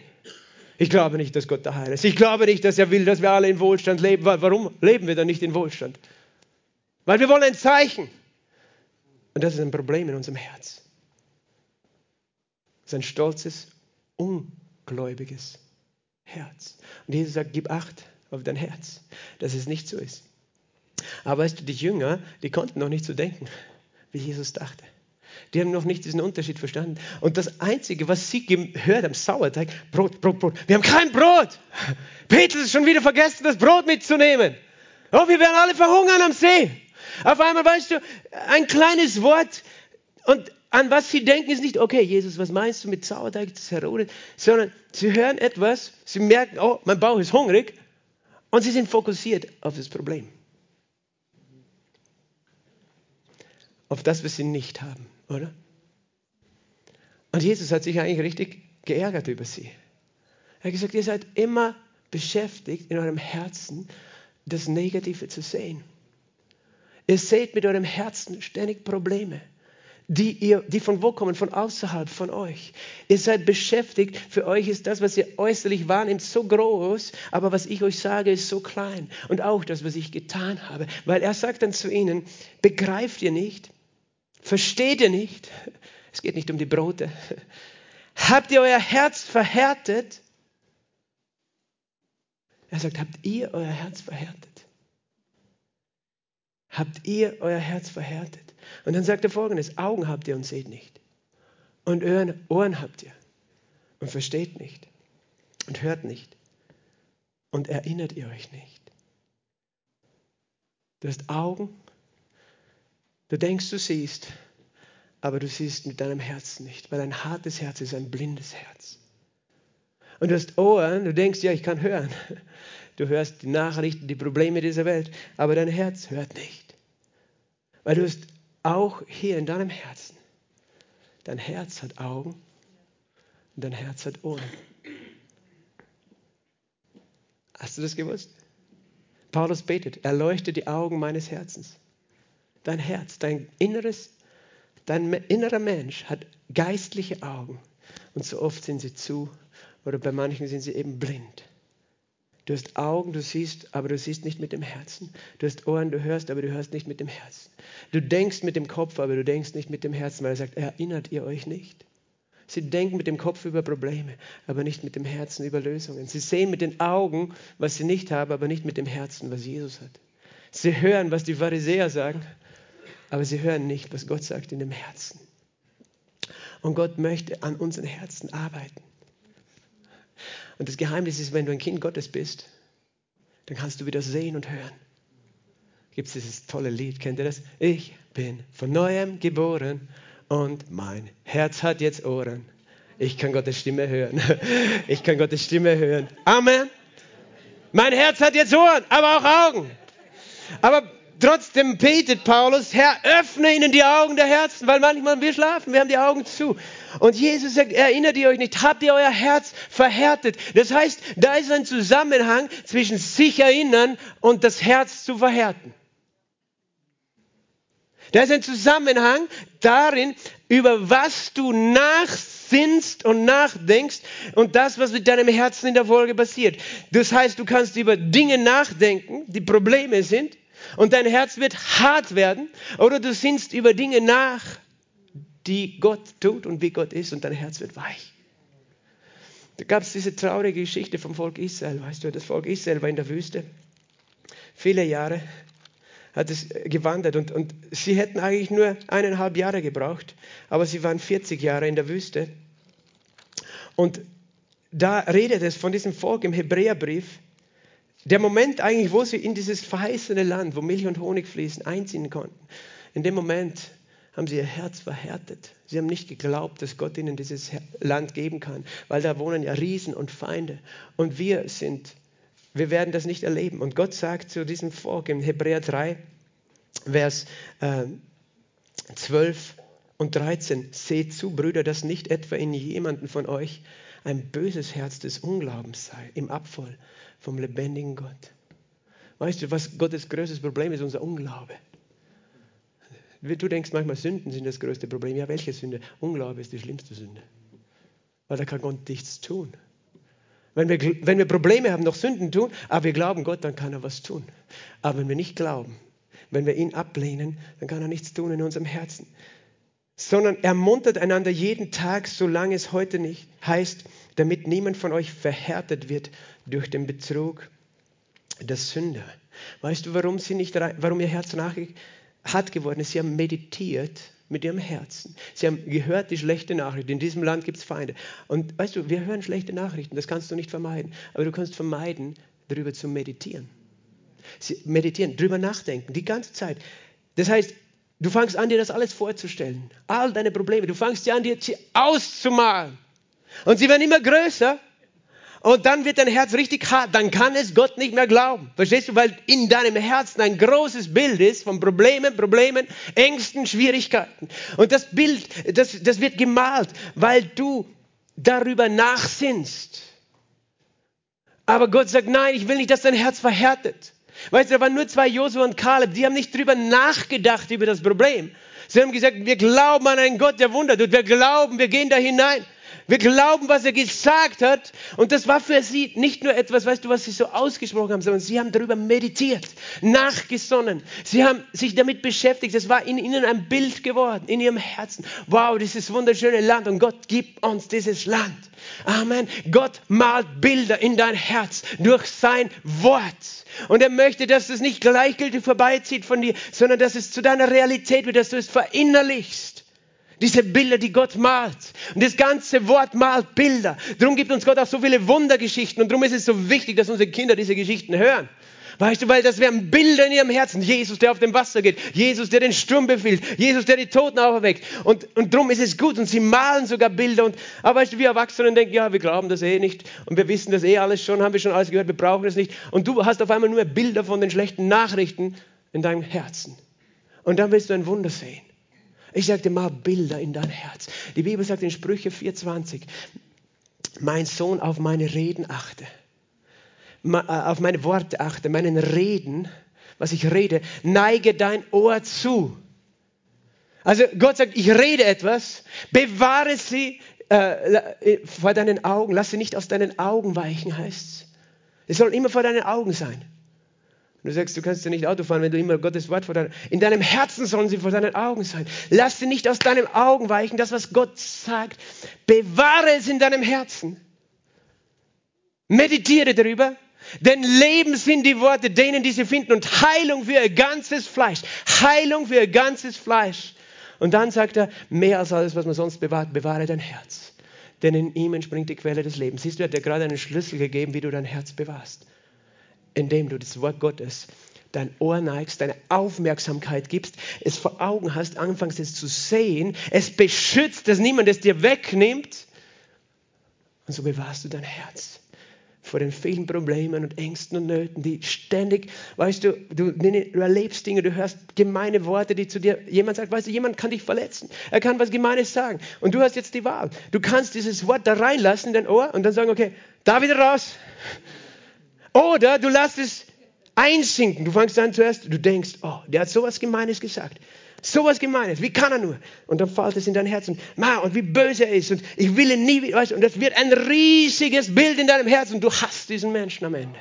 Ich glaube nicht, dass Gott der Heiler ist. Ich glaube nicht, dass er will, dass wir alle in Wohlstand leben. Warum leben wir dann nicht in Wohlstand? Weil wir wollen ein Zeichen. Und das ist ein Problem in unserem Herz. Das ist ein stolzes, ungläubiges Herz. Und Jesus sagt, gib Acht auf dein Herz, dass es nicht so ist. Aber weißt du, die Jünger, die konnten noch nicht so denken, wie Jesus dachte. Die haben noch nicht diesen Unterschied verstanden. Und das Einzige, was sie gehört haben, Sauerteig, Brot, Brot, Brot. Wir haben kein Brot. Petrus ist schon wieder vergessen, das Brot mitzunehmen. Oh, wir werden alle verhungern am See. Auf einmal weißt du, ein kleines Wort und an was sie denken ist nicht, okay, Jesus, was meinst du mit Sauerteig, das Herodes, sondern sie hören etwas, sie merken, oh, mein Bauch ist hungrig und sie sind fokussiert auf das Problem. Auf das, was sie nicht haben oder? Und Jesus hat sich eigentlich richtig geärgert über sie. Er hat gesagt, ihr seid immer beschäftigt, in eurem Herzen das Negative zu sehen. Ihr seht mit eurem Herzen ständig Probleme. die, ihr, die von wo kommen? Von außerhalb, von euch. Ihr seid beschäftigt. Für euch ist das, was ihr äußerlich wahrnehmt, so groß, aber was ich euch sage, ist so klein. Und auch das, was ich getan habe. Weil er sagt dann zu ihnen, begreift ihr nicht? Versteht ihr nicht? Es geht nicht um die Brote. Habt ihr euer Herz verhärtet? Er sagt, habt ihr euer Herz verhärtet? Habt ihr euer Herz verhärtet? Und dann sagt er folgendes, Augen habt ihr und seht nicht. Und Ohren, Ohren habt ihr und versteht nicht und hört nicht und erinnert ihr euch nicht. Du hast Augen, du denkst, du siehst, aber du siehst mit deinem Herzen nicht, weil ein hartes Herz ist ein blindes Herz. Und du hast Ohren, du denkst, ja, ich kann hören. Du hörst die Nachrichten, die Probleme dieser Welt, aber dein Herz hört nicht. Weil du hast auch hier in deinem Herzen. Dein Herz hat Augen und dein Herz hat Ohren. Hast du das gewusst? Paulus betet, erleuchte die Augen meines Herzens. Dein Herz, dein inneres, dein innerer Mensch hat geistliche Augen. Und so oft sind sie zu oder bei manchen sind sie eben blind. Du hast Augen, du siehst, aber du siehst nicht mit dem Herzen. Du hast Ohren, du hörst, aber du hörst nicht mit dem Herzen. Du denkst mit dem Kopf, aber du denkst nicht mit dem Herzen, weil er sagt, erinnert ihr euch nicht? Sie denken mit dem Kopf über Probleme, aber nicht mit dem Herzen über Lösungen. Sie sehen mit den Augen, was sie nicht haben, aber nicht mit dem Herzen, was Jesus hat. Sie hören, was die Pharisäer sagen, aber sie hören nicht, was Gott sagt in dem Herzen. Und Gott möchte an unseren Herzen arbeiten. Und das Geheimnis ist, wenn du ein Kind Gottes bist, dann kannst du wieder sehen und hören. Gibt es dieses tolle Lied, kennt ihr das? Ich bin von neuem geboren und mein Herz hat jetzt Ohren. Ich kann Gottes Stimme hören. Ich kann Gottes Stimme hören. Amen. Mein Herz hat jetzt Ohren, aber auch Augen. Aber trotzdem betet Paulus, Herr, öffne ihnen die Augen der Herzen, weil manchmal wir schlafen, wir haben die Augen zu. Und Jesus sagt, erinnert ihr euch nicht, habt ihr euer Herz verhärtet. Das heißt, da ist ein Zusammenhang zwischen sich erinnern und das Herz zu verhärten. Da ist ein Zusammenhang darin, über was du nachsinnst und nachdenkst und das, was mit deinem Herzen in der Folge passiert. Das heißt, du kannst über Dinge nachdenken, die Probleme sind, und dein Herz wird hart werden, oder du sinnst über Dinge nach, die Gott tut und wie Gott ist, und dein Herz wird weich. Da gab es diese traurige Geschichte vom Volk Israel, weißt du, das Volk Israel war in der Wüste, viele Jahre hat es gewandert und, und sie hätten eigentlich nur eineinhalb Jahre gebraucht, aber sie waren 40 Jahre in der Wüste. Und da redet es von diesem Volk im Hebräerbrief, der Moment eigentlich, wo sie in dieses verheißene Land, wo Milch und Honig fließen, einziehen konnten. In dem Moment haben sie ihr Herz verhärtet. Sie haben nicht geglaubt, dass Gott ihnen dieses Land geben kann, weil da wohnen ja Riesen und Feinde. Und wir sind, wir werden das nicht erleben. Und Gott sagt zu diesem Volk in Hebräer 3, Vers äh, 12 und 13, seht zu, Brüder, dass nicht etwa in jemanden von euch ein böses Herz des Unglaubens sei, im Abfall vom lebendigen Gott. Weißt du, was Gottes größtes Problem ist? Unser Unglaube. Du denkst manchmal, Sünden sind das größte Problem. Ja, welche Sünde? Unglaube ist die schlimmste Sünde. Weil da kann Gott nichts tun. Wenn wir, wenn wir Probleme haben, noch Sünden tun, aber wir glauben Gott, dann kann er was tun. Aber wenn wir nicht glauben, wenn wir ihn ablehnen, dann kann er nichts tun in unserem Herzen. Sondern ermuntert einander jeden Tag, solange es heute nicht heißt, damit niemand von euch verhärtet wird durch den Betrug der Sünder. Weißt du, warum, sie nicht, warum ihr Herz hart geworden ist? Sie haben meditiert mit ihrem Herzen. Sie haben gehört die schlechte Nachricht. In diesem Land gibt es Feinde. Und weißt du, wir hören schlechte Nachrichten, das kannst du nicht vermeiden. Aber du kannst vermeiden, darüber zu meditieren. Sie meditieren, darüber nachdenken, die ganze Zeit. Das heißt, du fangst an, dir das alles vorzustellen. All deine Probleme. Du fangst an, dir sie auszumalen. Und sie werden immer größer. Und dann wird dein Herz richtig hart. Dann kann es Gott nicht mehr glauben. Verstehst du? Weil in deinem Herzen ein großes Bild ist von Problemen, Problemen, Ängsten, Schwierigkeiten. Und das Bild, das, das wird gemalt, weil du darüber nachsinnst. Aber Gott sagt, nein, ich will nicht, dass dein Herz verhärtet. Weißt du, da waren nur zwei, Josua und Kaleb, die haben nicht drüber nachgedacht über das Problem, Sie haben gesagt, wir glauben an einen Gott, der Wunder tut. Wir glauben, wir gehen da hinein. Wir glauben, was er gesagt hat. Und das war für sie nicht nur etwas, weißt du, was sie so ausgesprochen haben, sondern sie haben darüber meditiert, nachgesonnen. Sie haben sich damit beschäftigt. Es war in ihnen ein Bild geworden, in ihrem Herzen. Wow, dieses wunderschöne Land und Gott gibt uns dieses Land. Amen. Gott malt Bilder in dein Herz durch sein Wort. Und er möchte, dass es nicht gleichgültig vorbeizieht von dir, sondern dass es zu deiner Realität wird, dass du es verinnerlichst. Diese Bilder, die Gott malt. Und das ganze Wort malt Bilder. Darum gibt uns Gott auch so viele Wundergeschichten. Und darum ist es so wichtig, dass unsere Kinder diese Geschichten hören. Weißt du, weil das wären Bilder in ihrem Herzen. Jesus, der auf dem Wasser geht. Jesus, der den Sturm befiehlt. Jesus, der die Toten auferweckt. Und, und darum ist es gut. Und sie malen sogar Bilder. Und, aber weißt du, wir Erwachsenen denken, ja, wir glauben das eh nicht. Und wir wissen das eh alles schon, haben wir schon alles gehört, wir brauchen das nicht. Und du hast auf einmal nur Bilder von den schlechten Nachrichten in deinem Herzen. Und dann willst du ein Wunder sehen. Ich sagte mal Bilder in dein Herz. Die Bibel sagt in Sprüche 4,20, mein Sohn, auf meine Reden achte, äh, auf meine Worte achte, meinen Reden, was ich rede, neige dein Ohr zu. Also Gott sagt, ich rede etwas, bewahre sie äh, äh vor deinen Augen, lass sie nicht aus deinen Augen weichen, heißt es. Es soll immer vor deinen Augen sein. Du sagst, du kannst ja nicht Auto fahren, wenn du immer Gottes Wort vor deinem... In deinem Herzen sollen sie vor deinen Augen sein. Lass sie nicht aus deinen Augen weichen. Das, was Gott sagt, bewahre es in deinem Herzen. Meditiere darüber. Denn Leben sind die Worte, denen die sie finden. Und Heilung für ihr ganzes Fleisch. Heilung für ihr ganzes Fleisch. Und dann sagt er, mehr als alles, was man sonst bewahrt, bewahre dein Herz. Denn in ihm entspringt die Quelle des Lebens. Siehst du, er hat dir gerade einen Schlüssel gegeben, wie du dein Herz bewahrst indem du das Wort Gottes dein Ohr neigst, deine Aufmerksamkeit gibst, es vor Augen hast, anfängst es zu sehen, es beschützt, dass niemand es dir wegnimmt. Und so bewahrst du dein Herz vor den vielen Problemen und Ängsten und Nöten, die ständig, weißt du, du, du, erlebst Dinge, du hörst gemeine Worte, die zu dir, jemand sagt, weißt du, jemand kann dich verletzen, er kann was Gemeines sagen und du hast jetzt die Wahl. Du kannst dieses Wort da reinlassen in dein Ohr und dann sagen, okay, da wieder raus. Oder du lässt es einsinken. Du fängst an zuerst, du denkst, oh, der hat sowas Gemeines gesagt. Sowas Gemeines, wie kann er nur? Und dann fällt es in dein Herz und, ma, und wie böse er ist und ich will ihn nie wieder, weißt, und das wird ein riesiges Bild in deinem Herzen und du hasst diesen Menschen am Ende.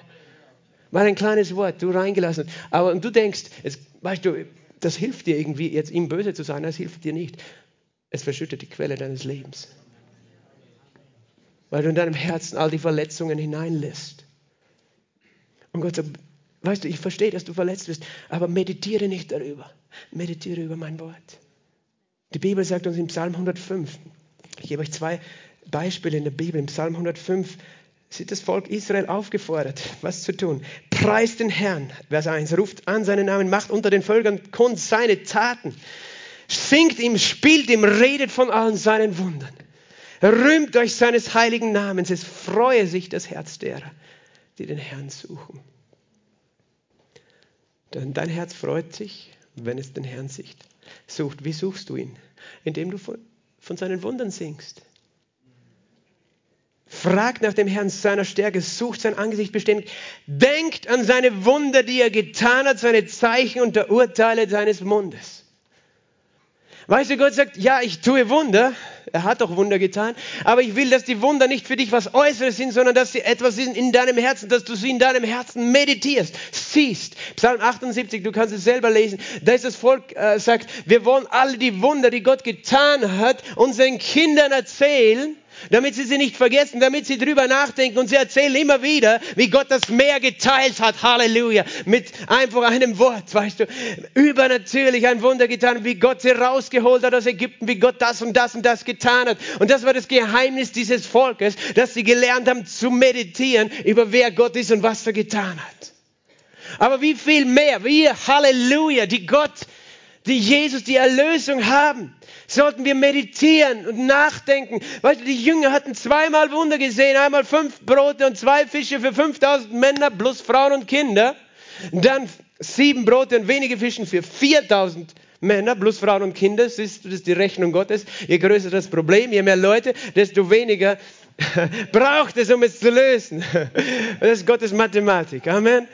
Weil ein kleines Wort du reingelassen hast. Aber und du denkst, jetzt, weißt du, das hilft dir irgendwie, jetzt ihm böse zu sein, das hilft dir nicht. Es verschüttet die Quelle deines Lebens. Weil du in deinem Herzen all die Verletzungen hineinlässt. Und Gott sagt, weißt du, ich verstehe, dass du verletzt bist, aber meditiere nicht darüber. Meditiere über mein Wort. Die Bibel sagt uns im Psalm 105, ich gebe euch zwei Beispiele in der Bibel, im Psalm 105 sieht das Volk Israel aufgefordert, was zu tun. Preist den Herrn, Vers 1, ruft an seinen Namen, macht unter den Völkern kund seine Taten, singt ihm, spielt ihm, redet von allen seinen Wundern. Rühmt euch seines heiligen Namens, es freue sich das Herz derer, die den Herrn suchen. Denn dein Herz freut sich, wenn es den Herrn sieht. sucht. Wie suchst du ihn? Indem du von, von seinen Wundern singst. Fragt nach dem Herrn seiner Stärke, sucht sein Angesicht beständig, denkt an seine Wunder, die er getan hat, seine Zeichen und der Urteile seines Mundes. Weißt du, Gott sagt, ja, ich tue Wunder. Er hat doch Wunder getan. Aber ich will, dass die Wunder nicht für dich was Äußeres sind, sondern dass sie etwas sind in deinem Herzen, dass du sie in deinem Herzen meditierst, siehst. Psalm 78, du kannst es selber lesen. Da ist das Volk, äh, sagt, wir wollen alle die Wunder, die Gott getan hat, unseren Kindern erzählen damit sie sie nicht vergessen, damit sie drüber nachdenken und sie erzählen immer wieder, wie Gott das Meer geteilt hat, Halleluja, mit einfach einem Wort, weißt du, übernatürlich ein Wunder getan, wie Gott sie rausgeholt hat aus Ägypten, wie Gott das und das und das getan hat. Und das war das Geheimnis dieses Volkes, dass sie gelernt haben zu meditieren über wer Gott ist und was er getan hat. Aber wie viel mehr, wir, Halleluja, die Gott, die Jesus, die Erlösung haben, sollten wir meditieren und nachdenken. Weißt du, die Jünger hatten zweimal Wunder gesehen, einmal fünf Brote und zwei Fische für 5000 Männer plus Frauen und Kinder. Dann sieben Brote und wenige Fischen für 4000 Männer plus Frauen und Kinder. Siehst du, das ist die Rechnung Gottes. Je größer das Problem, je mehr Leute, desto weniger braucht es, um es zu lösen. Das ist Gottes Mathematik. Amen.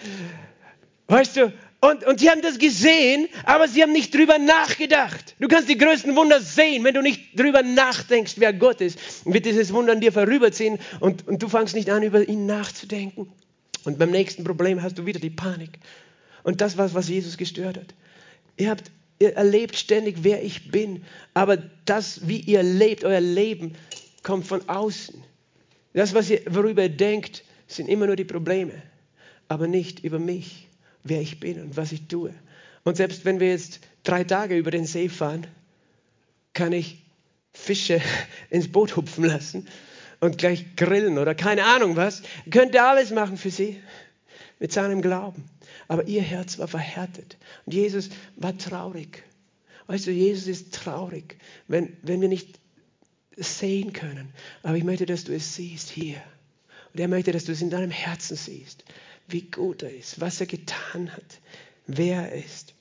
Weißt du, Und, und sie haben das gesehen, aber sie haben nicht drüber nachgedacht. Du kannst die größten Wunder sehen, wenn du nicht drüber nachdenkst, wer Gott ist. Wird dieses Wunder an dir vorüberziehen und, und du fangst nicht an, über ihn nachzudenken. Und beim nächsten Problem hast du wieder die Panik. Und das war, was Jesus gestört hat. Ihr habt, ihr erlebt ständig, wer ich bin. Aber das, wie ihr lebt, euer Leben, kommt von außen. Das, was ihr, worüber ihr denkt, sind immer nur die Probleme. Aber nicht über mich wer ich bin und was ich tue. Und selbst wenn wir jetzt drei Tage über den See fahren, kann ich Fische ins Boot hupfen lassen und gleich grillen oder keine Ahnung was. Könnt ihr alles machen für sie mit seinem Glauben. Aber ihr Herz war verhärtet. Und Jesus war traurig. Weißt du, Jesus ist traurig, wenn, wenn wir nicht sehen können. Aber ich möchte, dass du es siehst hier. Und er möchte, dass du es in deinem Herzen siehst wie gut er ist, was er getan hat, wer er ist.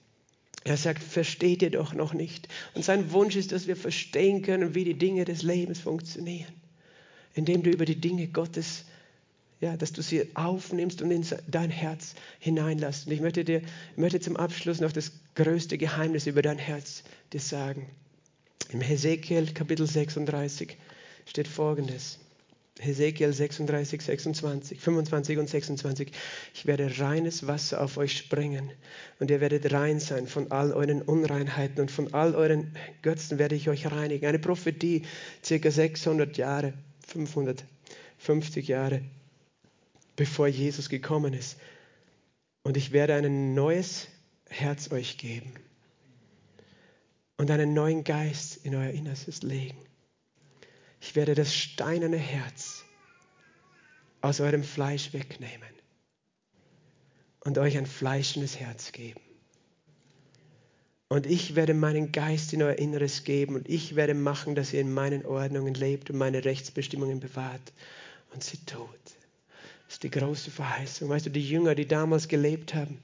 Er sagt, versteht ihr doch noch nicht. Und sein Wunsch ist, dass wir verstehen können, wie die Dinge des Lebens funktionieren. Indem du über die Dinge Gottes, ja, dass du sie aufnimmst und in dein Herz hineinlässt. Und ich möchte dir, ich möchte zum Abschluss noch das größte Geheimnis über dein Herz dir sagen. Im Hesekiel Kapitel 36 steht folgendes. Hesekiel 36, 26, 25 und 26. Ich werde reines Wasser auf euch sprengen und ihr werdet rein sein von all euren Unreinheiten und von all euren Götzen werde ich euch reinigen. Eine Prophetie, circa 600 Jahre, 550 Jahre bevor Jesus gekommen ist. Und ich werde ein neues Herz euch geben und einen neuen Geist in euer Innerstes legen. Ich werde das steinerne Herz aus eurem Fleisch wegnehmen und euch ein fleischendes Herz geben. Und ich werde meinen Geist in euer Inneres geben und ich werde machen, dass ihr in meinen Ordnungen lebt und meine Rechtsbestimmungen bewahrt und sie tut. Das ist die große Verheißung. Weißt du, die Jünger, die damals gelebt haben,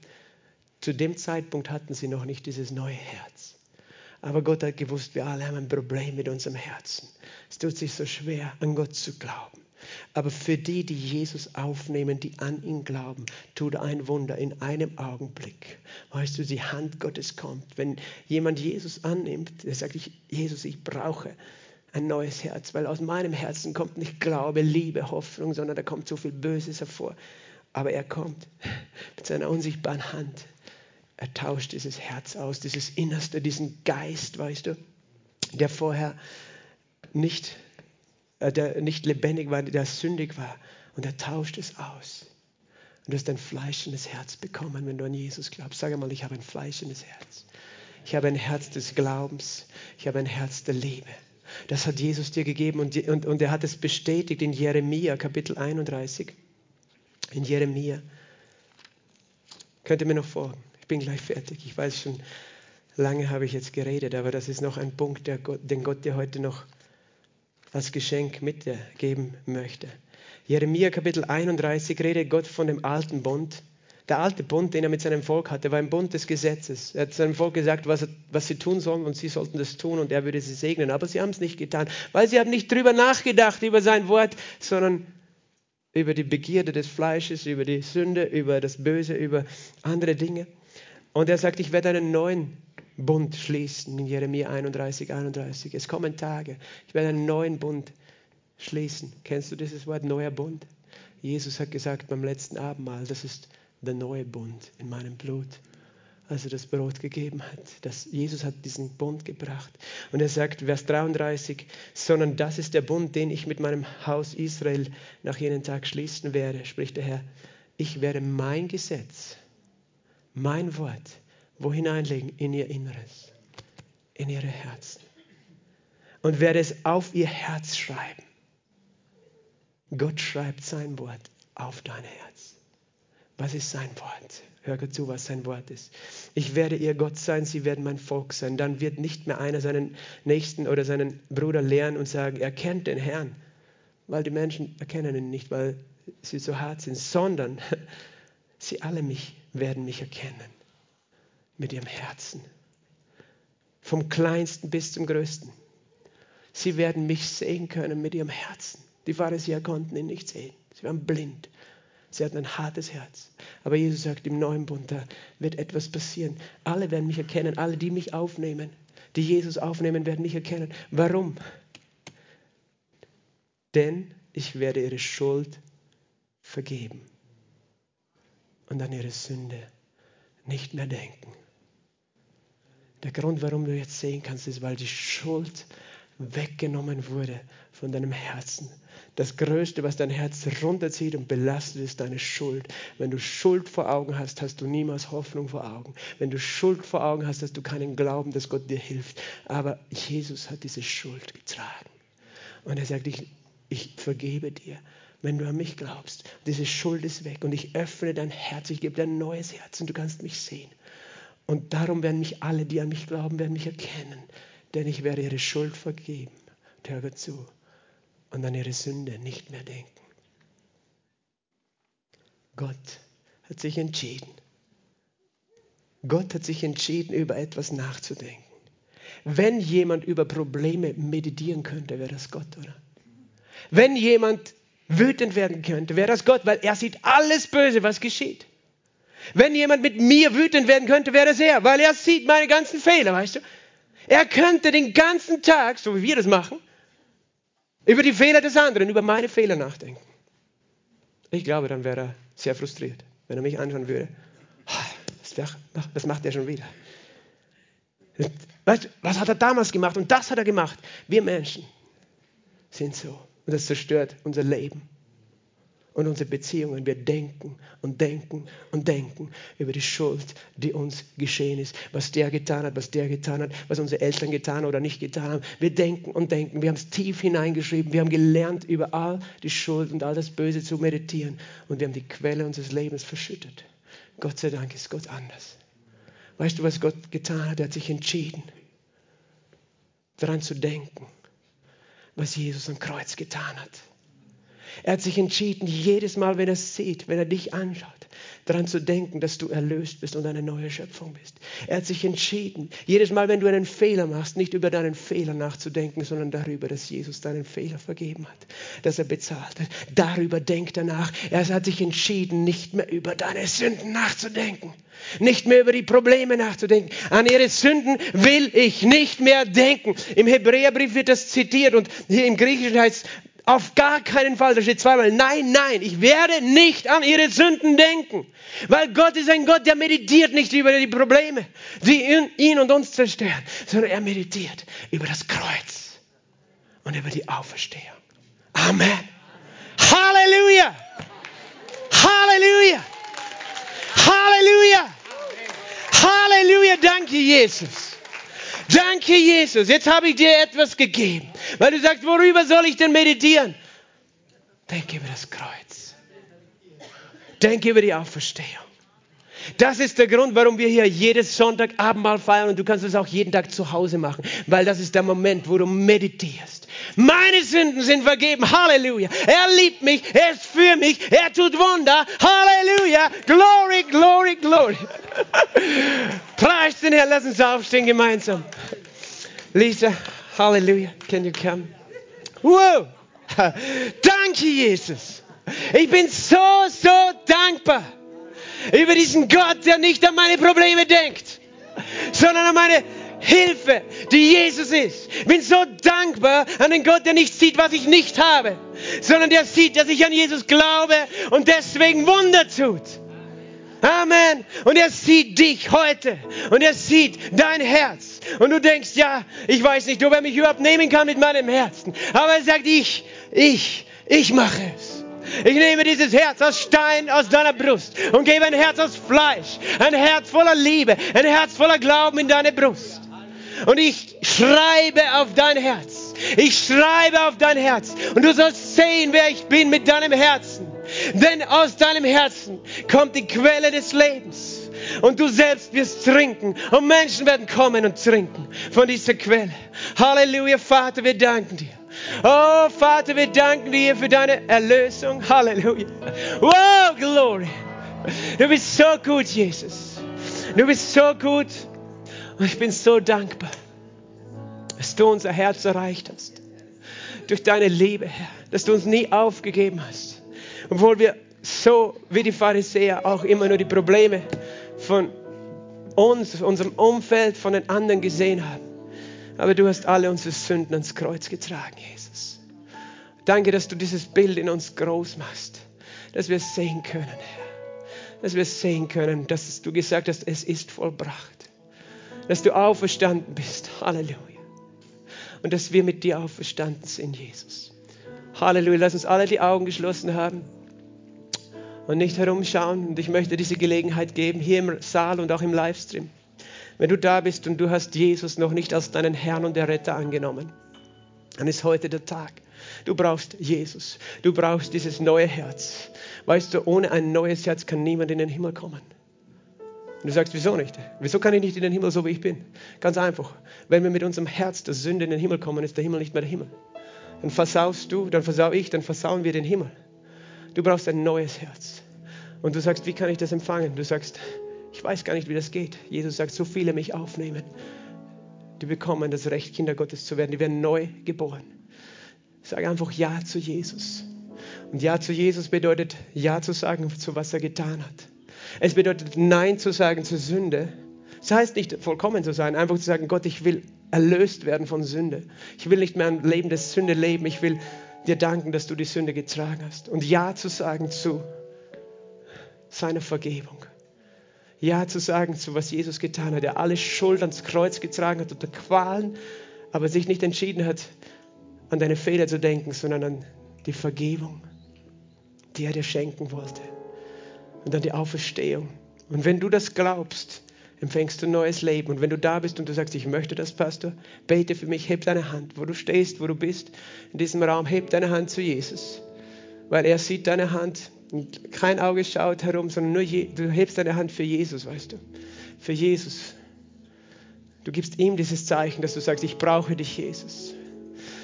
zu dem Zeitpunkt hatten sie noch nicht dieses neue Herz. Aber Gott hat gewusst, wir alle haben ein Problem mit unserem Herzen. Es tut sich so schwer, an Gott zu glauben. Aber für die, die Jesus aufnehmen, die an ihn glauben, tut ein Wunder in einem Augenblick. Weißt du, die Hand Gottes kommt. Wenn jemand Jesus annimmt, der sagt, ich, Jesus, ich brauche ein neues Herz, weil aus meinem Herzen kommt nicht Glaube, Liebe, Hoffnung, sondern da kommt so viel Böses hervor. Aber er kommt mit seiner unsichtbaren Hand. Er tauscht dieses Herz aus, dieses Innerste, diesen Geist, weißt du, der vorher nicht, äh, der nicht lebendig war, der sündig war. Und er tauscht es aus. Und du hast ein fleischendes Herz bekommen, wenn du an Jesus glaubst. Sag mal, ich habe ein fleischendes Herz. Ich habe ein Herz des Glaubens. Ich habe ein Herz der Liebe. Das hat Jesus dir gegeben und, und, und er hat es bestätigt in Jeremia, Kapitel 31. In Jeremia. Könnt ihr mir noch folgen? Ich bin gleich fertig. Ich weiß schon, lange habe ich jetzt geredet, aber das ist noch ein Punkt, Gott, den Gott dir heute noch als Geschenk mitgeben möchte. Jeremia Kapitel 31 redet Gott von dem alten Bund. Der alte Bund, den er mit seinem Volk hatte, war ein Bund des Gesetzes. Er hat seinem Volk gesagt, was, was sie tun sollen und sie sollten das tun und er würde sie segnen. Aber sie haben es nicht getan, weil sie haben nicht drüber nachgedacht, über sein Wort, sondern über die Begierde des Fleisches, über die Sünde, über das Böse, über andere Dinge. Und er sagt, ich werde einen neuen Bund schließen in Jeremia 31, 31. Es kommen Tage, ich werde einen neuen Bund schließen. Kennst du dieses Wort neuer Bund? Jesus hat gesagt beim letzten Abendmahl, das ist der neue Bund in meinem Blut, als er das Brot gegeben hat. Das, Jesus hat diesen Bund gebracht. Und er sagt, Vers 33, sondern das ist der Bund, den ich mit meinem Haus Israel nach jenem Tag schließen werde, spricht der Herr. Ich werde mein Gesetz, mein Wort, wo hineinlegen? In ihr Inneres, in ihre Herzen. Und werde es auf ihr Herz schreiben. Gott schreibt sein Wort auf dein Herz. Was ist sein Wort? Hör zu, was sein Wort ist. Ich werde ihr Gott sein, sie werden mein Volk sein. Dann wird nicht mehr einer seinen Nächsten oder seinen Bruder lehren und sagen, er kennt den Herrn. Weil die Menschen erkennen ihn nicht, weil sie so hart sind, sondern sie alle mich werden mich erkennen mit ihrem Herzen. Vom kleinsten bis zum größten. Sie werden mich sehen können mit ihrem Herzen. Die Pharisäer konnten ihn nicht sehen. Sie waren blind. Sie hatten ein hartes Herz. Aber Jesus sagt, im neuen Bund, da wird etwas passieren. Alle werden mich erkennen, alle, die mich aufnehmen, die Jesus aufnehmen, werden mich erkennen. Warum? Denn ich werde ihre Schuld vergeben und an ihre Sünde nicht mehr denken. Der Grund, warum du jetzt sehen kannst, ist, weil die Schuld weggenommen wurde von deinem Herzen. Das Größte, was dein Herz runterzieht und belastet, ist deine Schuld. Wenn du Schuld vor Augen hast, hast du niemals Hoffnung vor Augen. Wenn du Schuld vor Augen hast, hast du keinen Glauben, dass Gott dir hilft. Aber Jesus hat diese Schuld getragen. Und er sagt, ich, ich vergebe dir, wenn du an mich glaubst. Diese Schuld ist weg und ich öffne dein Herz, ich gebe dir ein neues Herz und du kannst mich sehen. Und darum werden mich alle, die an mich glauben, werden mich erkennen denn ich werde ihre Schuld vergeben. Und hör zu. Und an ihre Sünde nicht mehr denken. Gott hat sich entschieden. Gott hat sich entschieden, über etwas nachzudenken. Wenn jemand über Probleme meditieren könnte, wäre das Gott, oder? Wenn jemand wütend werden könnte, wäre das Gott, weil er sieht alles Böse, was geschieht. Wenn jemand mit mir wütend werden könnte, wäre es er, weil er sieht meine ganzen Fehler, weißt du? Er könnte den ganzen Tag, so wie wir das machen, über die Fehler des anderen, über meine Fehler nachdenken. Ich glaube, dann wäre er sehr frustriert, wenn er mich anschauen würde. Was macht er schon wieder? Weißt, was hat er damals gemacht? Und das hat er gemacht. Wir Menschen sind so. Und das zerstört unser Leben und unsere Beziehungen. Wir denken und denken und denken über die Schuld, die uns geschehen ist, was der getan hat, was der getan hat, was unsere Eltern getan oder nicht getan haben. Wir denken und denken. Wir haben es tief hineingeschrieben. Wir haben gelernt, über all die Schuld und all das Böse zu meditieren. Und wir haben die Quelle unseres Lebens verschüttet. Gott sei Dank ist Gott anders. Weißt du, was Gott getan hat? Er hat sich entschieden, daran zu denken, was Jesus am Kreuz getan hat. Er hat sich entschieden, jedes Mal, wenn er es sieht, wenn er dich anschaut, daran zu denken, dass du erlöst bist und eine neue Schöpfung bist. Er hat sich entschieden, jedes Mal, wenn du einen Fehler machst, nicht über deinen Fehler nachzudenken, sondern darüber, dass Jesus deinen Fehler vergeben hat, dass er bezahlt hat. Darüber denkt er nach. Er hat sich entschieden, nicht mehr über deine Sünden nachzudenken, nicht mehr über die Probleme nachzudenken. An ihre Sünden will ich nicht mehr denken. Im Hebräerbrief wird das zitiert und hier im Griechischen heißt es, auf gar keinen Fall, da steht zweimal, nein, nein, ich werde nicht an ihre Sünden denken. Weil Gott ist ein Gott, der meditiert nicht über die Probleme, die ihn und uns zerstören, sondern er meditiert über das Kreuz und über die Auferstehung. Amen. Halleluja! Halleluja! Halleluja! Halleluja! Danke, Jesus. Danke, Jesus. Jetzt habe ich dir etwas gegeben. Weil du sagst, worüber soll ich denn meditieren? Denke über das Kreuz. Denke über die Auferstehung. Das ist der Grund, warum wir hier jedes Sonntag Abendmahl feiern und du kannst es auch jeden Tag zu Hause machen, weil das ist der Moment, wo du meditierst. Meine Sünden sind vergeben. Halleluja. Er liebt mich, er ist für mich, er tut Wunder. Halleluja. Glory, glory, glory. Preis den Herrn, lass uns aufstehen gemeinsam. Lisa, Halleluja. Can you come? Wow. Danke, Jesus. Ich bin so, so dankbar über diesen Gott, der nicht an meine Probleme denkt, sondern an meine Hilfe, die Jesus ist. Ich bin so dankbar an den Gott, der nicht sieht, was ich nicht habe, sondern der sieht, dass ich an Jesus glaube und deswegen Wunder tut. Amen. Und er sieht dich heute und er sieht dein Herz. Und du denkst, ja, ich weiß nicht, ob er mich überhaupt nehmen kann mit meinem Herzen. Aber er sagt, ich, ich, ich mache es. Ich nehme dieses Herz aus Stein aus deiner Brust und gebe ein Herz aus Fleisch, ein Herz voller Liebe, ein Herz voller Glauben in deine Brust. Und ich schreibe auf dein Herz. Ich schreibe auf dein Herz. Und du sollst sehen, wer ich bin mit deinem Herzen. Denn aus deinem Herzen kommt die Quelle des Lebens. Und du selbst wirst trinken. Und Menschen werden kommen und trinken von dieser Quelle. Halleluja, Vater, wir danken dir. Oh, Vater, wir danken dir für deine Erlösung. Halleluja. Wow, Glory. Du bist so gut, Jesus. Du bist so gut. Und ich bin so dankbar, dass du unser Herz erreicht hast. Durch deine Liebe, Herr. Dass du uns nie aufgegeben hast. Obwohl wir so wie die Pharisäer auch immer nur die Probleme von uns, unserem Umfeld, von den anderen gesehen haben. Aber du hast alle unsere Sünden ans Kreuz getragen, Jesus. Danke, dass du dieses Bild in uns groß machst, dass wir sehen können, Herr. Dass wir sehen können, dass du gesagt hast, es ist vollbracht. Dass du auferstanden bist. Halleluja. Und dass wir mit dir auferstanden sind, Jesus. Halleluja. Lass uns alle die Augen geschlossen haben und nicht herumschauen. Und ich möchte diese Gelegenheit geben, hier im Saal und auch im Livestream. Wenn du da bist und du hast Jesus noch nicht als deinen Herrn und Erretter angenommen, dann ist heute der Tag. Du brauchst Jesus. Du brauchst dieses neue Herz. Weißt du, ohne ein neues Herz kann niemand in den Himmel kommen. Und du sagst, wieso nicht? Wieso kann ich nicht in den Himmel so, wie ich bin? Ganz einfach. Wenn wir mit unserem Herz der Sünde in den Himmel kommen, ist der Himmel nicht mehr der Himmel. Dann versaust du, dann versau ich, dann versauen wir den Himmel. Du brauchst ein neues Herz. Und du sagst, wie kann ich das empfangen? Du sagst, ich weiß gar nicht, wie das geht. Jesus sagt, so viele mich aufnehmen. Die bekommen das Recht, Kinder Gottes zu werden. Die werden neu geboren. Sag einfach Ja zu Jesus. Und Ja zu Jesus bedeutet Ja zu sagen, zu was er getan hat. Es bedeutet Nein zu sagen zur Sünde. Das heißt nicht vollkommen zu sein, einfach zu sagen, Gott, ich will erlöst werden von Sünde. Ich will nicht mehr ein Leben des Sünde leben. Ich will dir danken, dass du die Sünde getragen hast. Und Ja zu sagen zu seiner Vergebung. Ja zu sagen zu was Jesus getan hat, der alle Schuld ans Kreuz getragen hat unter Qualen, aber sich nicht entschieden hat, an deine Fehler zu denken, sondern an die Vergebung, die er dir schenken wollte. Und an die Auferstehung. Und wenn du das glaubst, empfängst du ein neues Leben. Und wenn du da bist und du sagst, ich möchte das, Pastor, bete für mich, heb deine Hand, wo du stehst, wo du bist, in diesem Raum, heb deine Hand zu Jesus. Weil er sieht deine Hand und kein Auge schaut herum, sondern nur je, du hebst deine Hand für Jesus, weißt du. Für Jesus. Du gibst ihm dieses Zeichen, dass du sagst, ich brauche dich, Jesus.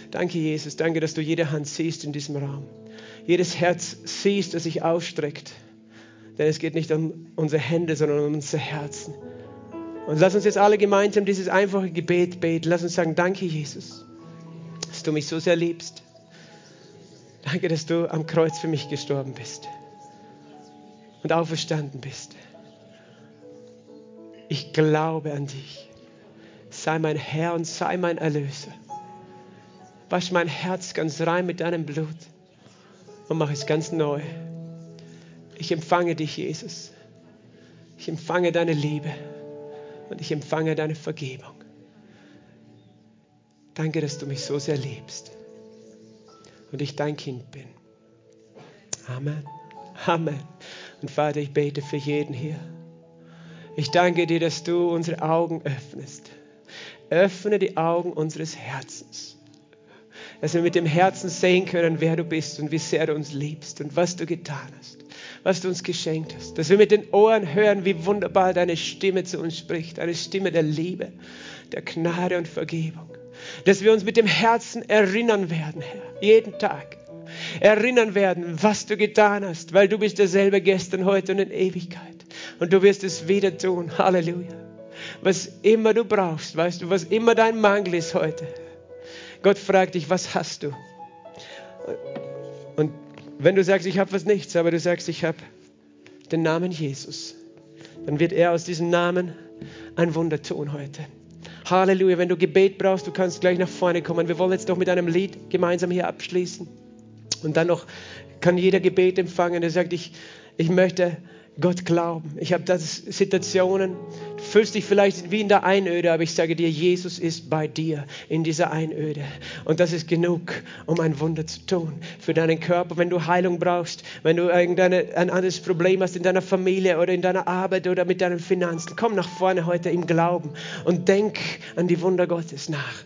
Danke, Jesus. Danke, dass du jede Hand siehst in diesem Raum. Jedes Herz siehst, das sich ausstreckt. Denn es geht nicht um unsere Hände, sondern um unsere Herzen. Und lass uns jetzt alle gemeinsam dieses einfache Gebet beten. Lass uns sagen, danke Jesus, dass du mich so sehr liebst. Danke, dass du am Kreuz für mich gestorben bist und auferstanden bist. Ich glaube an dich. Sei mein Herr und sei mein Erlöser. Wasch mein Herz ganz rein mit deinem Blut und mach es ganz neu. Ich empfange dich, Jesus. Ich empfange deine Liebe und ich empfange deine Vergebung. Danke, dass du mich so sehr liebst und ich dein Kind bin. Amen. Amen. Und Vater, ich bete für jeden hier. Ich danke dir, dass du unsere Augen öffnest. Öffne die Augen unseres Herzens. Dass wir mit dem Herzen sehen können, wer du bist und wie sehr du uns liebst und was du getan hast was du uns geschenkt hast. Dass wir mit den Ohren hören, wie wunderbar deine Stimme zu uns spricht. Eine Stimme der Liebe, der Gnade und Vergebung. Dass wir uns mit dem Herzen erinnern werden, Herr, jeden Tag. Erinnern werden, was du getan hast, weil du bist derselbe gestern, heute und in Ewigkeit. Und du wirst es wieder tun. Halleluja. Was immer du brauchst, weißt du, was immer dein Mangel ist heute. Gott fragt dich, was hast du? Und wenn du sagst, ich habe was nichts, aber du sagst, ich habe den Namen Jesus, dann wird er aus diesem Namen ein Wunder tun heute. Halleluja. Wenn du Gebet brauchst, du kannst gleich nach vorne kommen. Wir wollen jetzt noch mit einem Lied gemeinsam hier abschließen. Und dann noch kann jeder Gebet empfangen, der sagt, ich, ich möchte Gott glauben. Ich habe das Situationen, du fühlst dich vielleicht wie in der Einöde, aber ich sage dir, Jesus ist bei dir in dieser Einöde. Und das ist genug, um ein Wunder zu tun für deinen Körper. Wenn du Heilung brauchst, wenn du irgendein ein anderes Problem hast in deiner Familie oder in deiner Arbeit oder mit deinen Finanzen, komm nach vorne heute im Glauben und denk an die Wunder Gottes nach.